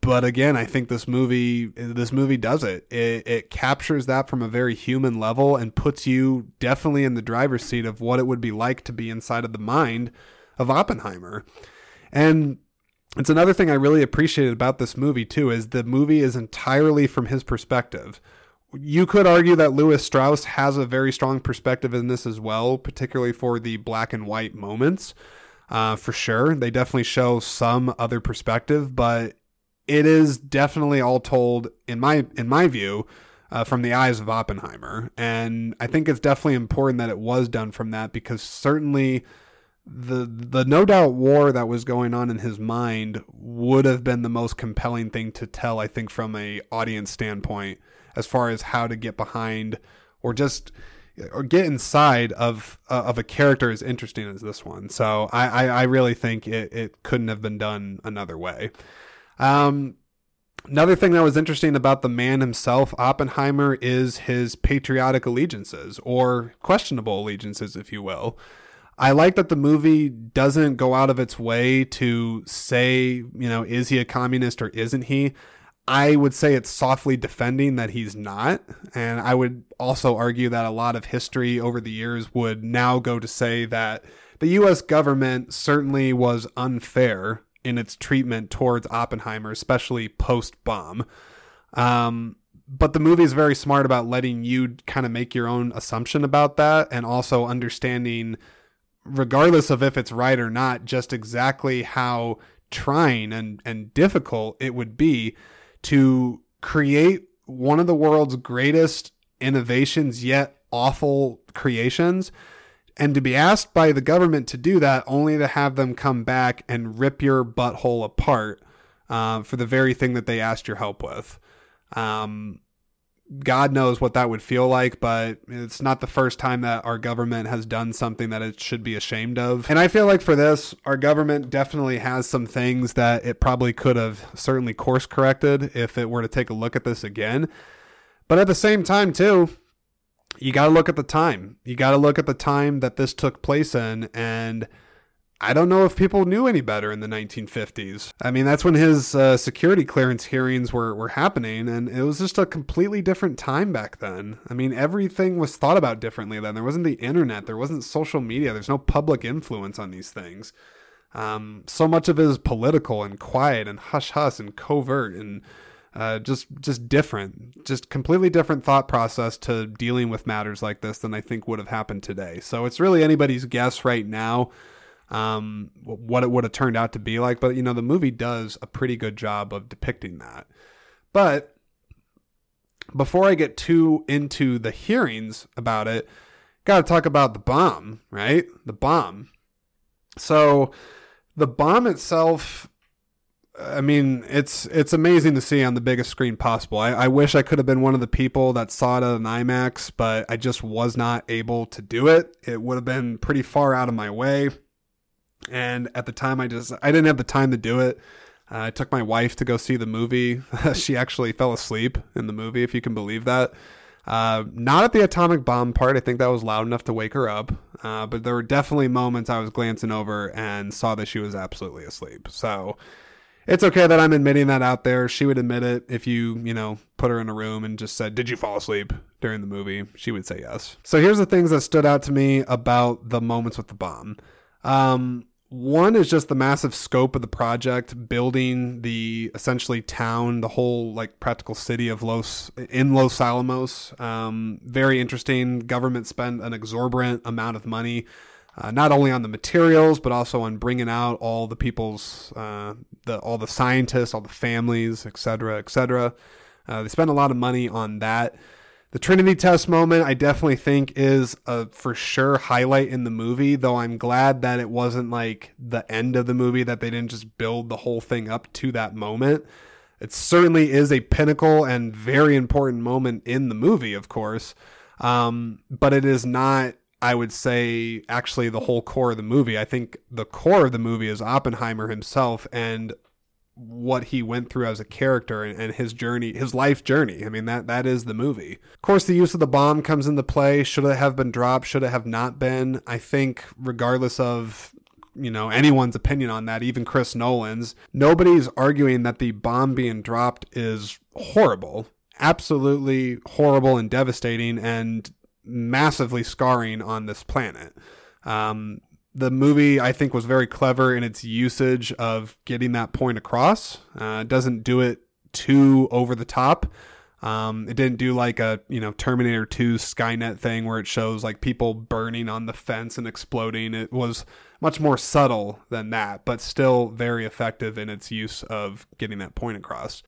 But again, I think this movie this movie does it. It it captures that from a very human level and puts you definitely in the driver's seat of what it would be like to be inside of the mind of Oppenheimer. And it's another thing I really appreciated about this movie too is the movie is entirely from his perspective. You could argue that Lewis Strauss has a very strong perspective in this as well, particularly for the black and white moments. Uh, for sure, they definitely show some other perspective, but it is definitely all told in my in my view uh, from the eyes of Oppenheimer, and I think it's definitely important that it was done from that because certainly the the no doubt war that was going on in his mind would have been the most compelling thing to tell i think from a audience standpoint as far as how to get behind or just or get inside of uh, of a character as interesting as this one. So I I, I really think it, it couldn't have been done another way. Um, Another thing that was interesting about the man himself, Oppenheimer, is his patriotic allegiances, or questionable allegiances, if you will. I like that the movie doesn't go out of its way to say, you know, is he a communist or isn't he? I would say it's softly defending that he's not. And I would also argue that a lot of history over the years would now go to say that the US government certainly was unfair in its treatment towards Oppenheimer, especially post bomb. Um, but the movie is very smart about letting you kind of make your own assumption about that and also understanding, regardless of if it's right or not, just exactly how trying and, and difficult it would be to create one of the world's greatest innovations yet awful creations and to be asked by the government to do that, only to have them come back and rip your butthole apart uh, for the very thing that they asked your help with. Um, God knows what that would feel like, but it's not the first time that our government has done something that it should be ashamed of. And I feel like for this, our government definitely has some things that it probably could have certainly course corrected if it were to take a look at this again. But at the same time, too, you got to look at the time. You got to look at the time that this took place in. And I don't know if people knew any better in the 1950s. I mean, that's when his uh, security clearance hearings were, were happening. And it was just a completely different time back then. I mean, everything was thought about differently then. There wasn't the internet, there wasn't social media, there's no public influence on these things. Um, so much of it is political and quiet and hush hush and covert and uh, just just different, just completely different thought process to dealing with matters like this than I think would have happened today. So it's really anybody's guess right now um, what it would have turned out to be like. But you know, the movie does a pretty good job of depicting that. But before I get too into the hearings about it, got to talk about the bomb, right? The bomb. So the bomb itself I mean, it's it's amazing to see on the biggest screen possible. I, I, wish I could have been one of the people that saw it at an IMAX, but I just was not able to do it. It would have been pretty far out of my way, and at the time, I just I didn't have the time to do it. Uh, I took my wife to go see the movie. she actually fell asleep in the movie, if you can believe that. Uh, not at the atomic bomb part. I think that was loud enough to wake her up. Uh, but there were definitely moments I was glancing over and saw that she was absolutely asleep. So it's okay that I'm admitting that out there. She would admit it if you, you know, put her in a room and just said, Did you fall asleep during the movie? She would say yes. So here's the things that stood out to me about the moments with the bomb. Um, one is just the massive scope of the project, building the essentially town, the whole like practical city of Los in Los Alamos. Um, very interesting. Government spent an exorbitant amount of money uh, not only on the materials but also on bringing out all the people's uh, the all the scientists all the families etc etc uh, they spend a lot of money on that the trinity test moment i definitely think is a for sure highlight in the movie though i'm glad that it wasn't like the end of the movie that they didn't just build the whole thing up to that moment it certainly is a pinnacle and very important moment in the movie of course um, but it is not I would say actually the whole core of the movie. I think the core of the movie is Oppenheimer himself and what he went through as a character and, and, his journey, his life journey. I mean that that is the movie. Of course, the use of the bomb comes into play. Should it have been dropped? Should it have not been? I think regardless of you know anyone's opinion on that, even Chris Nolan's, nobody's arguing that the bomb being dropped is horrible. Absolutely horrible and devastating and massively scarring on this planet. Um, the movie, I think, was very clever in its usage of getting that point across. Uh, it doesn't do it too over the top. Um, it didn't do like a you know Terminator 2 Skynet thing where it shows like people burning on the fence and exploding. It was much more subtle than that, but still very effective in its use of getting that point across.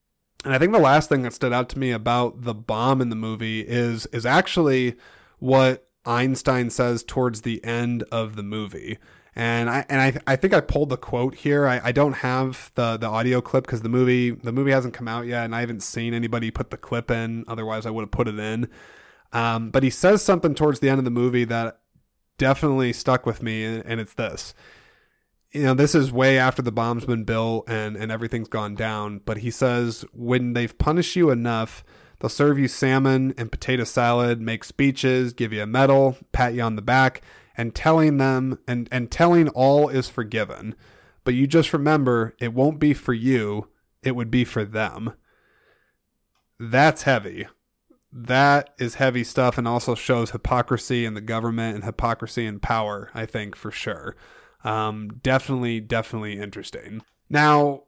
And I think the last thing that stood out to me about the bomb in the movie is is actually what Einstein says towards the end of the movie. And I and I, I think I pulled the quote here. I, I don't have the, the audio clip because the movie the movie hasn't come out yet, and I haven't seen anybody put the clip in. Otherwise, I would have put it in. Um, but he says something towards the end of the movie that definitely stuck with me, and, it's this. You know, this is way after the bomb's been built and, and everything's gone down, but he says, when they've punished you enough, they'll serve you salmon and potato salad, make speeches, give you a medal, pat you on the back, and telling them and, and telling all is forgiven. But you just remember it won't be for you, it would be for them. That's heavy that is heavy stuff and also shows hypocrisy in the government and hypocrisy in power, I think, for sure. Um, definitely, definitely interesting. Now,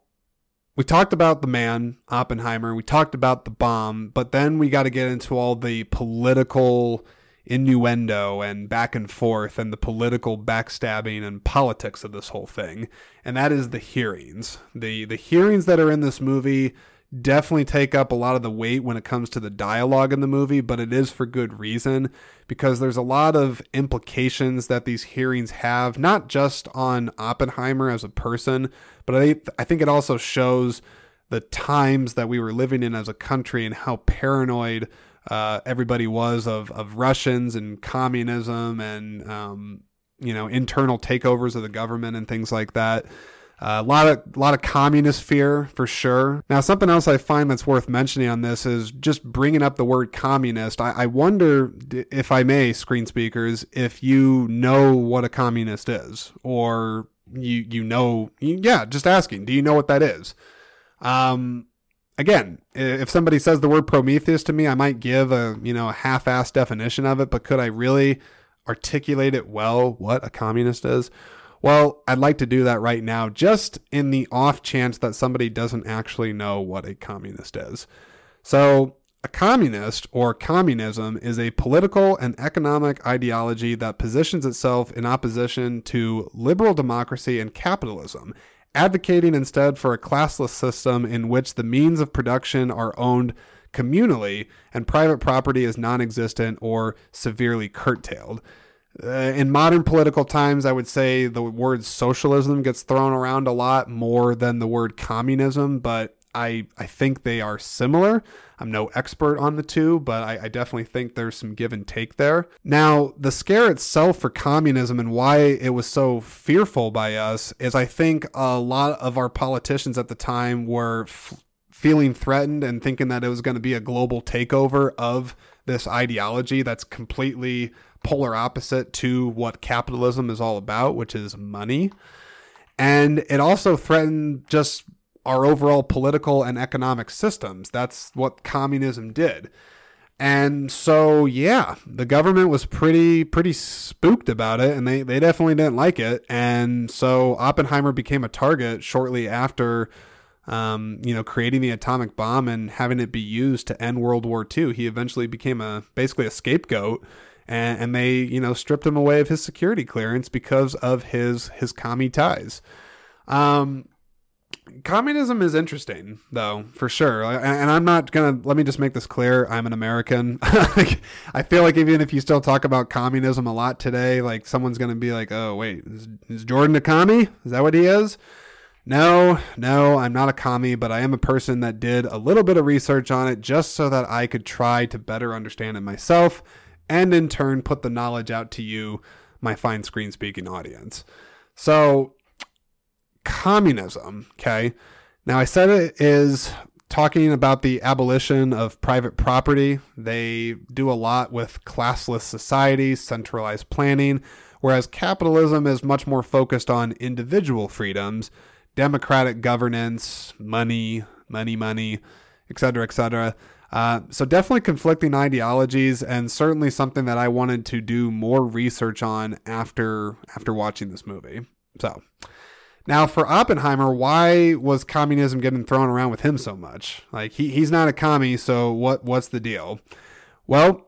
we talked about the man, Oppenheimer, we talked about the bomb, but then we got to get into all the political innuendo and back and forth and the political backstabbing and politics of this whole thing. And that is the hearings. The the hearings that are in this movie definitely take up a lot of the weight when it comes to the dialogue in the movie, but it is for good reason because there's a lot of implications that these hearings have, not just on Oppenheimer as a person, but I, I think it also shows the times that we were living in as a country and how paranoid uh, everybody was of, of Russians and communism and, um, you know, internal takeovers of the government and things like that. A uh, lot of a lot of communist fear for sure. Now, something else I find that's worth mentioning on this is just bringing up the word communist. I, I wonder if I may, screen speakers, if you know what a communist is, or you you know, yeah, just asking. Do you know what that is? Um, again, if somebody says the word Prometheus to me, I might give a you know a half-assed definition of it, but could I really articulate it well what a communist is? Well, I'd like to do that right now, just in the off chance that somebody doesn't actually know what a communist is. So, a communist or communism is a political and economic ideology that positions itself in opposition to liberal democracy and capitalism, advocating instead for a classless system in which the means of production are owned communally and private property is non existent or severely curtailed. Uh, in modern political times, I would say the word socialism gets thrown around a lot more than the word communism, but I, I think they are similar. I'm no expert on the two, but I, I, definitely think there's some give and take there. Now, the scare itself for communism and why it was so fearful by us is I think a lot of our politicians at the time were f- feeling threatened and thinking that it was going to be a global takeover of this ideology that's completely polar opposite to what capitalism is all about, which is money. And it also threatened just our overall political and economic systems. That's what communism did. And so, yeah, the government was pretty pretty spooked about it, and they, they definitely didn't like it. And so Oppenheimer became a target shortly after, um, you know, creating the atomic bomb and having it be used to end World War II. He eventually became a basically a scapegoat and, and they you know stripped him away of his security clearance because of his his commie ties. Um, communism is interesting though for sure. And i'm not gonna let me just make this clear. I'm an american. I feel like even if you still talk about communism a lot today like someone's gonna be like oh wait is, is jordan a commie? Is that what he is? No no i'm not a commie but i am a person that did a little bit of research on it just so that i could try to better understand it myself and in turn put the knowledge out to you, my fine screen speaking audience. So, communism, okay? Now, I said it is talking about the abolition of private property. They do a lot with classless societies, centralized planning, whereas capitalism is much more focused on individual freedoms, democratic governance, money, money, money, etc., etc. Uh, so definitely conflicting ideologies, and certainly something that I wanted to do more research on after after watching this movie. So. Now, for Oppenheimer, why was communism getting thrown around with him so much? Like he, he's not a commie, so what what's the deal? Well,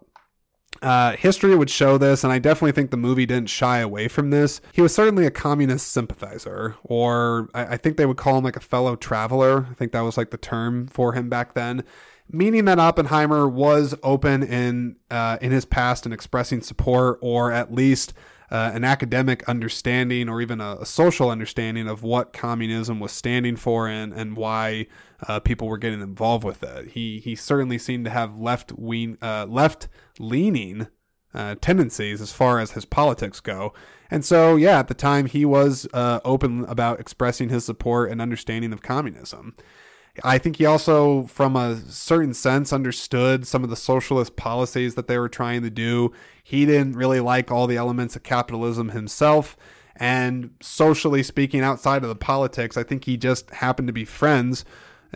uh, history would show this, and I definitely think the movie didn't shy away from this. He was certainly a communist sympathizer, or I, I think they would call him like a fellow traveler. I think that was like the term for him back then meaning that Oppenheimer was open in uh, in his past in expressing support or at least uh, an academic understanding or even a, a, social understanding of what communism was standing for and and why uh, people were getting involved with it. He he certainly seemed to have left wing uh, left leaning uh, tendencies as far as his politics go. And so, yeah, at the time, he was uh, open about expressing his support and understanding of communism. I think he also, from a certain sense, understood some of the socialist policies that they were trying to do. He didn't really like all the elements of capitalism himself. And socially speaking, outside of the politics, I think he just happened to be friends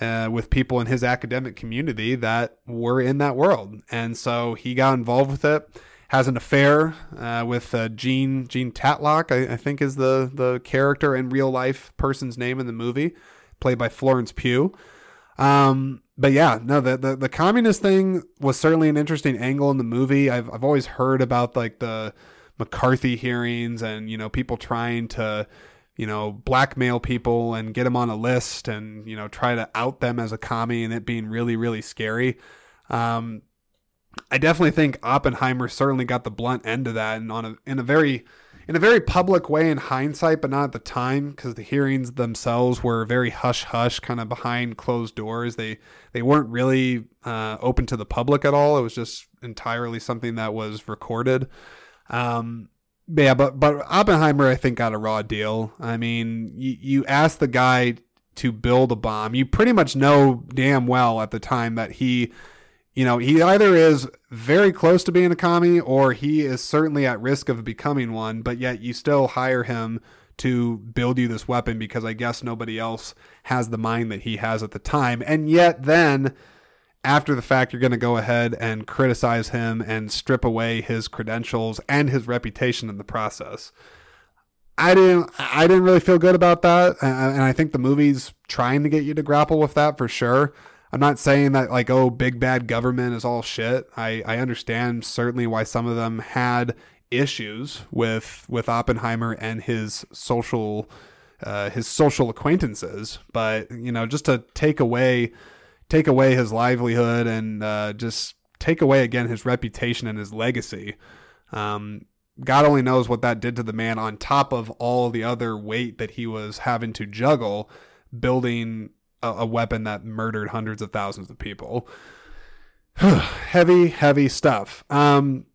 uh, with people in his academic community that were in that world. And so he got involved with it has an affair uh, with uh, Jean Jean Tatlock, I, I, think is the the character in real life person's name in the movie, played by Florence Pugh. Um, but yeah, no, the, the the communist thing was certainly an interesting angle in the movie. I've I've always heard about like the McCarthy hearings and you know people trying to you know blackmail people and get them on a list and you know try to out them as a commie and it being really really scary. Um, I definitely think Oppenheimer certainly got the blunt end of that, and on a in a very in a very public way in hindsight, but not at the time because the hearings themselves were very hush hush, kind of behind closed doors. They they weren't really uh, open to the public at all. It was just entirely something that was recorded. Um, yeah, but but Oppenheimer, I think, got a raw deal. I mean, you you ask the guy to build a bomb, you pretty much know damn well at the time that he you know, he either is very close to being a commie or he is certainly at risk of becoming one, but yet you still hire him to build you this weapon because I guess nobody else has the mind that he has at the time. And yet then after the fact you're going to go ahead and criticize him and strip away his credentials and his reputation in the process. I didn't I didn't really feel good about that and I think the movie's trying to get you to grapple with that for sure. I'm not saying that like oh big bad government is all shit. I I understand certainly why some of them had issues with with Oppenheimer and his social uh, his social acquaintances, but you know just to take away take away his livelihood and uh, just take away again his reputation and his legacy. Um, God only knows what that did to the man on top of all the other weight that he was having to juggle building a, a weapon that murdered hundreds of thousands of people. heavy, heavy stuff. Um,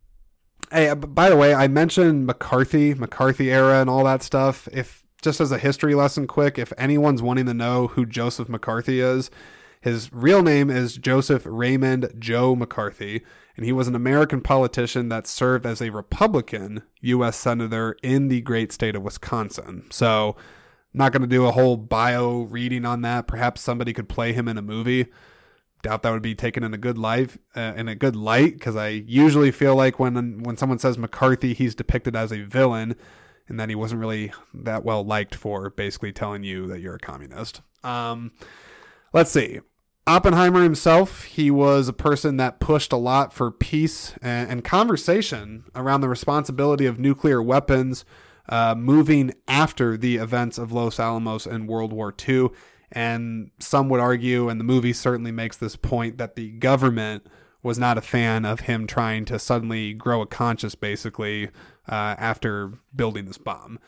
hey, uh, by the way, I mentioned McCarthy, McCarthy era, and all that stuff. If just as a history lesson, quick, if anyone's wanting to know who Joseph McCarthy is, his real name is Joseph Raymond Joe McCarthy, and he was an American politician that served as a Republican U.S. Senator in the great state of Wisconsin. So, not going to do a whole bio reading on that. Perhaps somebody could play him in a movie. Doubt that would be taken in a good life, uh, in a good light, because I usually feel like when when someone says McCarthy, he's depicted as a villain, and that he wasn't really that well liked for basically telling you that you're a communist. Um, let's see. Oppenheimer himself, he was a person that pushed a lot for peace and, and conversation around the responsibility of nuclear weapons uh, moving after the events of Los Alamos and World War II. And some would argue, and the movie certainly makes this point, that the government was not a fan of him trying to suddenly grow a conscience, basically, uh, after building this bomb.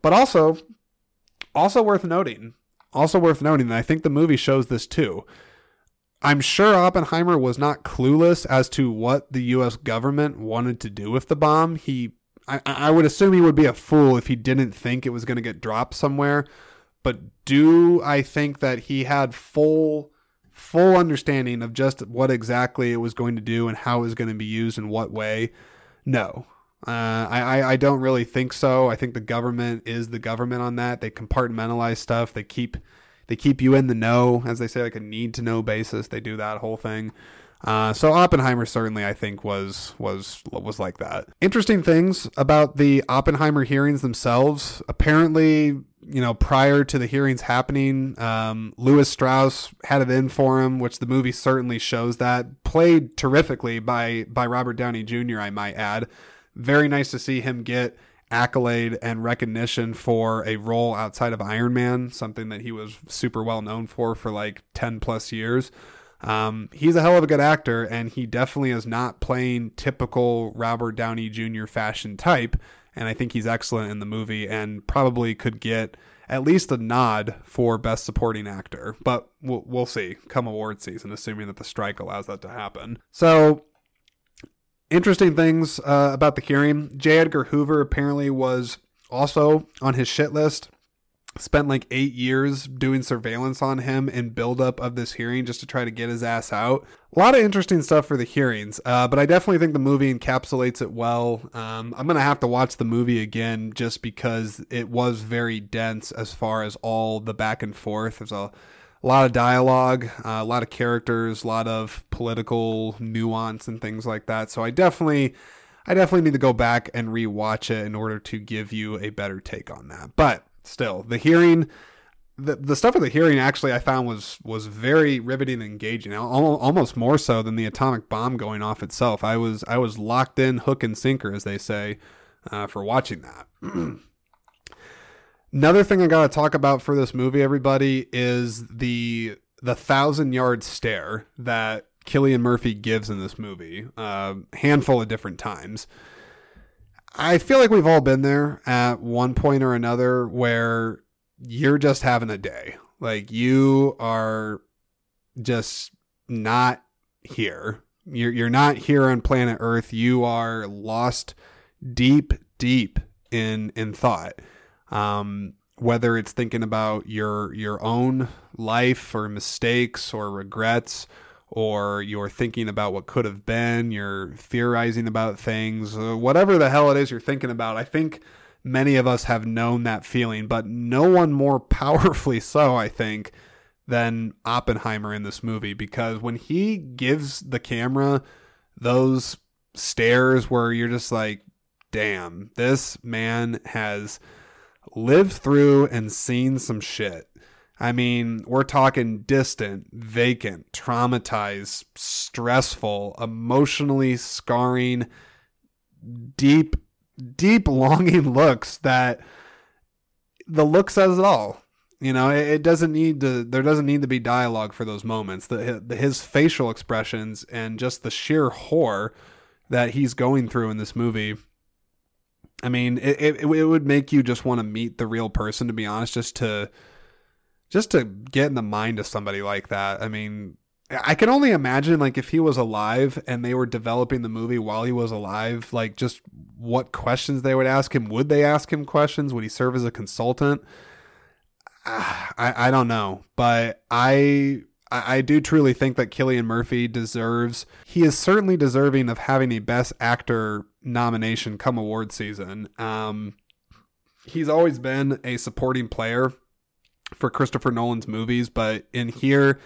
But also, also worth noting, also worth noting, and I think the movie shows this too. I'm sure Oppenheimer was not clueless as to what the U.S. government wanted to do with the bomb. He I, I would assume he would be a fool if he didn't think it was going to get dropped somewhere. But do I think that he had full full understanding of just what exactly it was going to do and how it was going to be used in what way? No. Uh, I, I don't really think so. I think the government is the government on that. They compartmentalize stuff. They keep they keep you in the know, as they say, like a need to know basis. They do that whole thing. Uh, so Oppenheimer certainly, I think, was was was like that. Interesting things about the Oppenheimer hearings themselves. Apparently, you know, prior to the hearings happening, um, Lewis Strauss had it in for him, which the movie certainly shows that. Played terrifically by by Robert Downey Jr. I might add. Very nice to see him get accolade and recognition for a role outside of Iron Man, something that he was super well known for for like ten plus years. Um, he's a hell of a good actor, and he definitely is not playing typical Robert Downey Jr. fashion type and I think he's excellent in the movie and probably could get at least a nod for best supporting actor. But we'll, we'll see come award season, assuming that the strike allows that to happen. So interesting things uh, about the hearing. J. Edgar Hoover apparently was also on his shit list. Spent like eight years doing surveillance on him in buildup of this hearing just to try to get his ass out. A lot of interesting stuff for the hearings, uh, but I definitely think the movie encapsulates it well. Um, I'm gonna have to watch the movie again just because it was very dense as far as all the back and forth. There's a a lot of dialogue, uh, a lot of characters, a lot of political nuance and things like that. So I definitely, I definitely need to go back and rewatch it in order to give you a better take on that. But still, the hearing, the, the stuff of the hearing actually I found was was very riveting and engaging, almost more so than the atomic bomb going off itself. I was I was locked in, hook and sinker, as they say, uh, for watching that. Another thing I got to talk about for this movie, everybody, is the the thousand yard stare that Cillian Murphy gives in this movie, a uh, handful of different times. I feel like we've all been there at one point or another where you're just having a day. Like you are just not here. You're you're not here on planet Earth. You are lost deep, deep in in thought. Um, whether it's thinking about your your own life or mistakes or regrets or you're thinking about what could have been, you're theorizing about things, uh, whatever the hell it is you're thinking about. I think many of us have known that feeling, but no one more powerfully so, I think, than Oppenheimer in this movie because when he gives the camera those stares where you're just like, damn, this man has lived through and seen some shit. I mean, we're talking distant, vacant, traumatized, stressful, emotionally scarring, deep, deep longing looks that the look says it all. You know, it, doesn't need to, there doesn't need to be dialogue for those moments. The, his facial expressions and just the sheer horror that he's going through in this movie. I mean, it, it, it would make you just want to meet the real person, to be honest, just to, just to get in the mind of somebody like that. I mean, I can only imagine like if he was alive and they were developing the movie while he was alive, like just what questions they would ask him. Would they ask him questions? Would he serve as a consultant? I I don't know, but I I do truly think that Cillian Murphy deserves. He is certainly deserving of having a Best Actor nomination come award season. Um, he's always been a supporting player for Christopher Nolan's movies, but in here,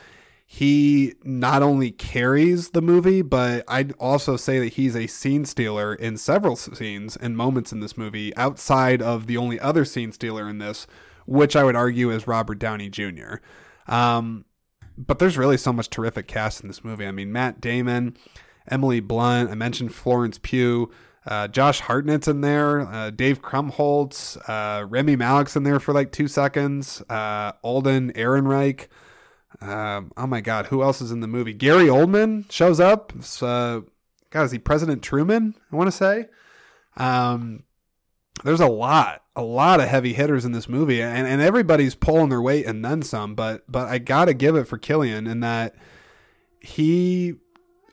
he not only carries the movie, but I'd also say that he's a scene stealer in several scenes and moments in this movie outside of the only other scene stealer in this, which I would argue is Robert Downey Jr. Um, but there's really so much terrific cast in this movie. I mean, Matt Damon, Emily Blunt, I mentioned Florence Pugh. Uh, Josh Hartnett's in there. Uh, Dave Krumholtz. Uh, Rami Malek's in there for like two seconds. Uh, Alden Ehrenreich. Um, oh my God, who else is in the movie? Gary Oldman shows up. Uh, God, is he President Truman? I want to say. Um, there's a lot, a lot of heavy hitters in this movie, and, and everybody's pulling their weight and then some. But but I gotta give it for Cillian in that he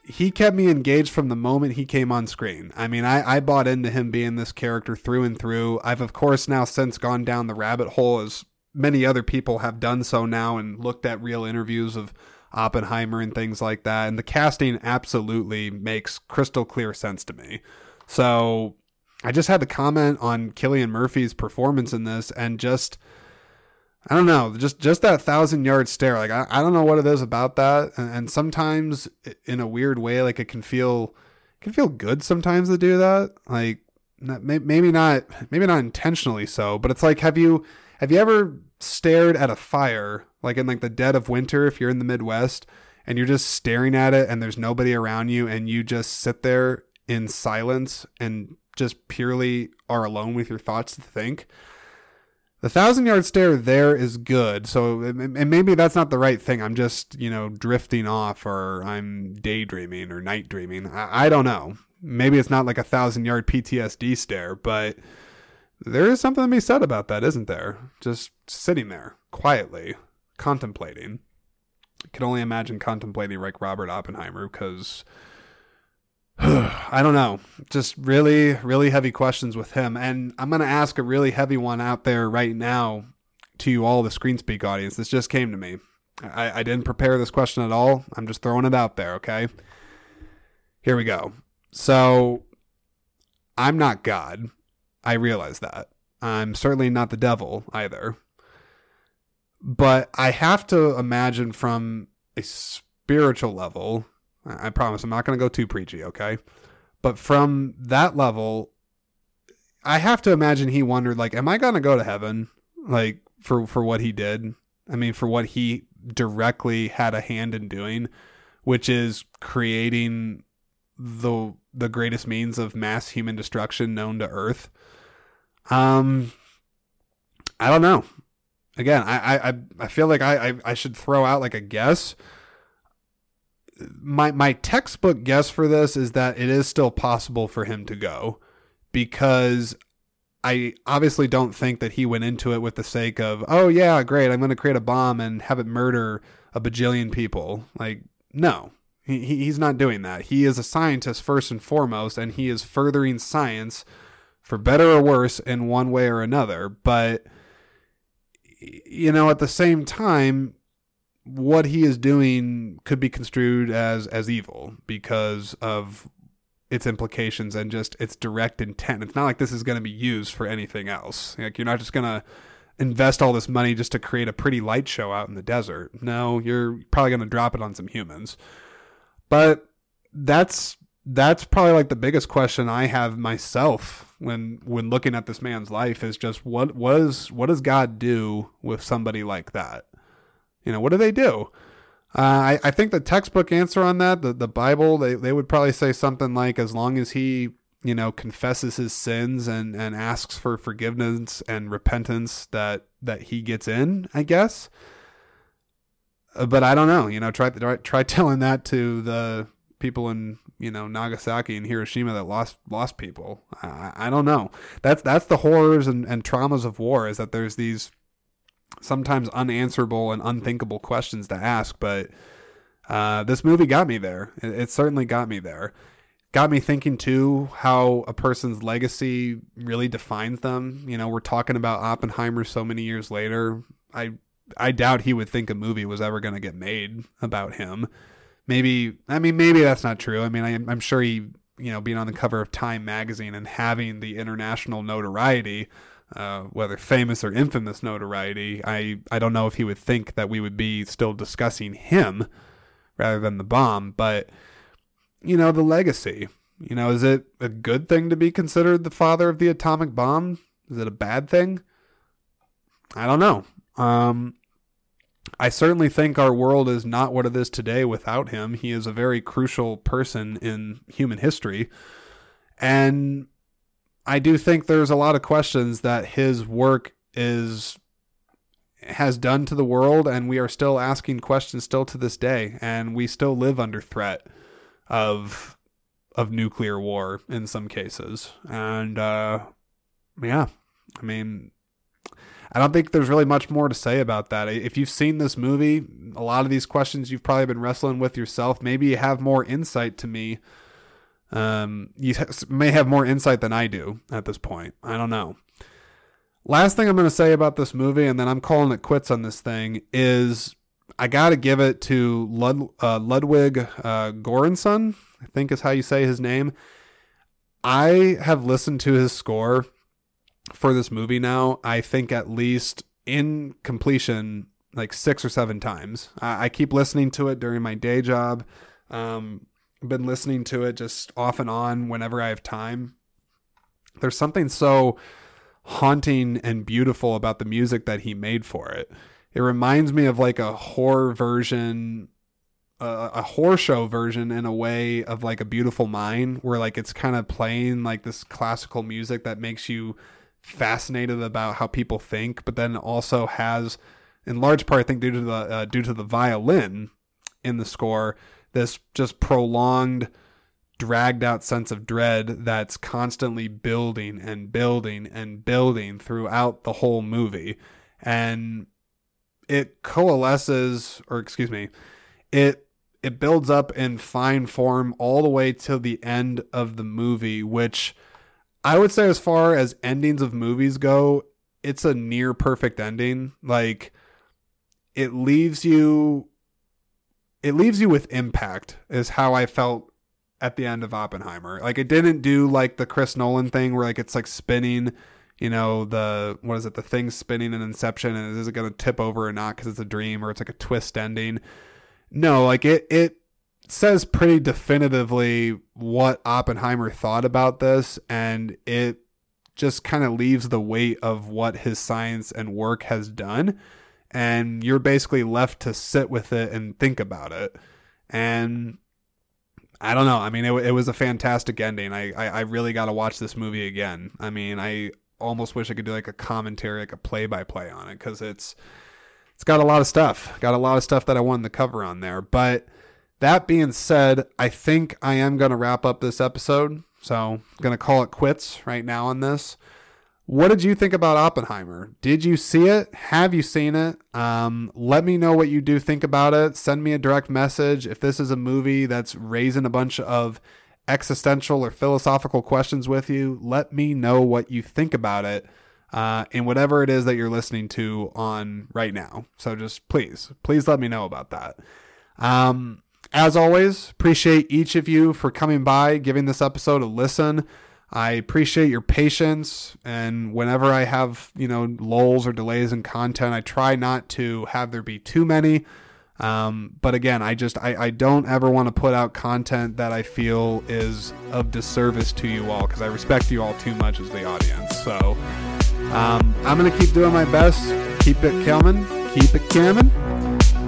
he kept me engaged from the moment he came on screen. I mean, I, I bought into him being this character through and through. I've, of course, now since gone down the rabbit hole as many other people have done so now and looked at real interviews of Oppenheimer and things like that. And the casting absolutely makes crystal clear sense to me. So I just had to comment on Cillian Murphy's performance in this and just I don't know, just just that thousand yard stare. Like I, I don't know what it is about that, and, and sometimes in a weird way, like it can feel it can feel good sometimes to do that. Like maybe not maybe not intentionally so, but it's like have you have you ever stared at a fire like in like the dead of winter if you're in the Midwest and you're just staring at it and there's nobody around you and you just sit there in silence and just purely are alone with your thoughts to think? The thousand yard stare there is good. So, and maybe that's not the right thing. I'm just, you know, drifting off or I'm daydreaming or night dreaming. I, I don't know. Maybe it's not like a thousand yard PTSD stare, but there is something to be said about that, isn't there? Just sitting there quietly, contemplating. I can only imagine contemplating like Robert Oppenheimer because I don't know. Just really, really heavy questions with him. And I'm going to ask a really heavy one out there right now to you all, the Screen Speak audience. This just came to me. I, I didn't prepare this question at all. I'm just throwing it out there, okay? Here we go. So, I'm not God. I realize that. I'm certainly not the devil either. But I have to imagine from a spiritual level, I promise I'm not going to go too preachy, okay? But from that level, I have to imagine he wondered like am I going to go to heaven like for for what he did? I mean for what he directly had a hand in doing, which is creating the the greatest means of mass human destruction known to earth. Um I don't know. Again, I I I feel like I I, I should throw out like a guess my my textbook guess for this is that it is still possible for him to go because I obviously don't think that he went into it with the sake of, oh yeah, great, I'm going to create a bomb and have it murder a bajillion people. Like, no, he, he's not doing that. He is a scientist first and foremost, and he is furthering science for better or worse in one way or another. But, you know, at the same time, what he is doing could be construed as as evil because of its implications and just its direct intent. It's not like this is going to be used for anything else. Like you're not just going to invest all this money just to create a pretty light show out in the desert. No, you're probably going to drop it on some humans. But that's that's probably like the biggest question I have myself when when looking at this man's life is just what was what does God do with somebody like that? You know, what do they do? Uh, I, I think the textbook answer on that, the, the Bible, they, they would probably say something like, as long as he, you know, confesses his sins and, and asks for forgiveness and repentance, that, that he gets in, I guess. Uh, but I don't know, you know, try, try, try telling that to the people in, you know, Nagasaki and Hiroshima that lost, lost people. I, I don't know. That's, that's the horrors and, and traumas of war is that there's these, sometimes unanswerable and unthinkable questions to ask, but uh, this movie got me there. It, it, certainly got me there. Got me thinking too how a person's legacy really defines them. You know, we're talking about Oppenheimer so many years later. I I doubt he would think a movie was ever going to get made about him. Maybe I mean maybe that's not true. I mean I, I'm sure he you know being on the cover of Time magazine and having the international notoriety uh, whether famous or infamous notoriety, I, I don't know if he would think that we would be still discussing him rather than the bomb. But, you know, the legacy. You know, is it a good thing to be considered the father of the atomic bomb? Is it a bad thing? I don't know. Um, I certainly think our world is not what it is today without him. He is a very crucial person in human history. And I do think there's a lot of questions that his work is has done to the world and we are still asking questions still to this day and we still live under threat of of nuclear war in some cases. And uh yeah i mean i don't think there's really much more to say about that. If you've seen this movie a lot of these questions you've probably been wrestling with yourself maybe you have more insight to me um, you may have more insight than I do at this point. I don't know. Last thing I'm going to say about this movie, and then I'm calling it quits on this thing, is I got to give it to Lud, uh, Ludwig uh, Göransson, I think is how you say his name. I have listened to his score for this movie now, I think at least in completion, like six or seven times. I, I keep listening to it during my day job. Um, been listening to it just off and on whenever I have time. There's something so haunting and beautiful about the music that he made for it. It reminds me of like a horror version, uh, a horror show version in a way of like a beautiful mind, where like it's kind of playing like this classical music that makes you fascinated about how people think, but then also has, in large part, I think due to the uh, due to the violin in the score, this just prolonged dragged out sense of dread that's constantly building and building and building throughout the whole movie. And it coalesces, or excuse me, it it builds up in fine form all the way till the end of the movie, which I would say as far as endings of movies go, it's a near perfect ending. Like it leaves you it leaves you with impact is how I felt at the end of Oppenheimer. Like it didn't do like the Chris Nolan thing where like it's like spinning, you know, the what is it, the thing spinning in Inception and is it going to tip over or not because it's a dream or it's like a twist ending. No, like it it says pretty definitively what Oppenheimer thought about this and it just kind of leaves the weight of what his science and work has done and you're basically left to sit with it and think about it. And I don't know. I mean, it, it was a fantastic ending. I, I, I really got to watch this movie again. I mean, I almost wish I could do like a commentary, like a play by play on it because it's it's got a lot of stuff. Got a lot of stuff that I wanted to cover on there. But that being said, I think I am going to wrap up this episode. So I'm going to call it quits right now on this. What did you think about Oppenheimer? Did you see it? Have you seen it? Um, let me know what you do think about it. Send me a direct message. If this is a movie that's raising a bunch of existential or philosophical questions with you, let me know what you think about it uh, in whatever it is that you're listening to on right now. So just please, please let me know about that. Um, as always, appreciate each of you for coming by, giving this episode a listen. I appreciate your patience. And whenever I have, you know, lulls or delays in content, I try not to have there be too many. Um, but again, I just, I, I don't ever want to put out content that I feel is of disservice to you all because I respect you all too much as the audience. So um, I'm going to keep doing my best. Keep it coming. Keep it coming.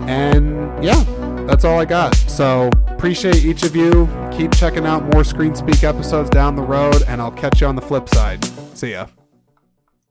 And yeah, that's all I got. So appreciate each of you. Keep checking out more Screen Speak episodes down the road, and I'll catch you on the flip side. See ya.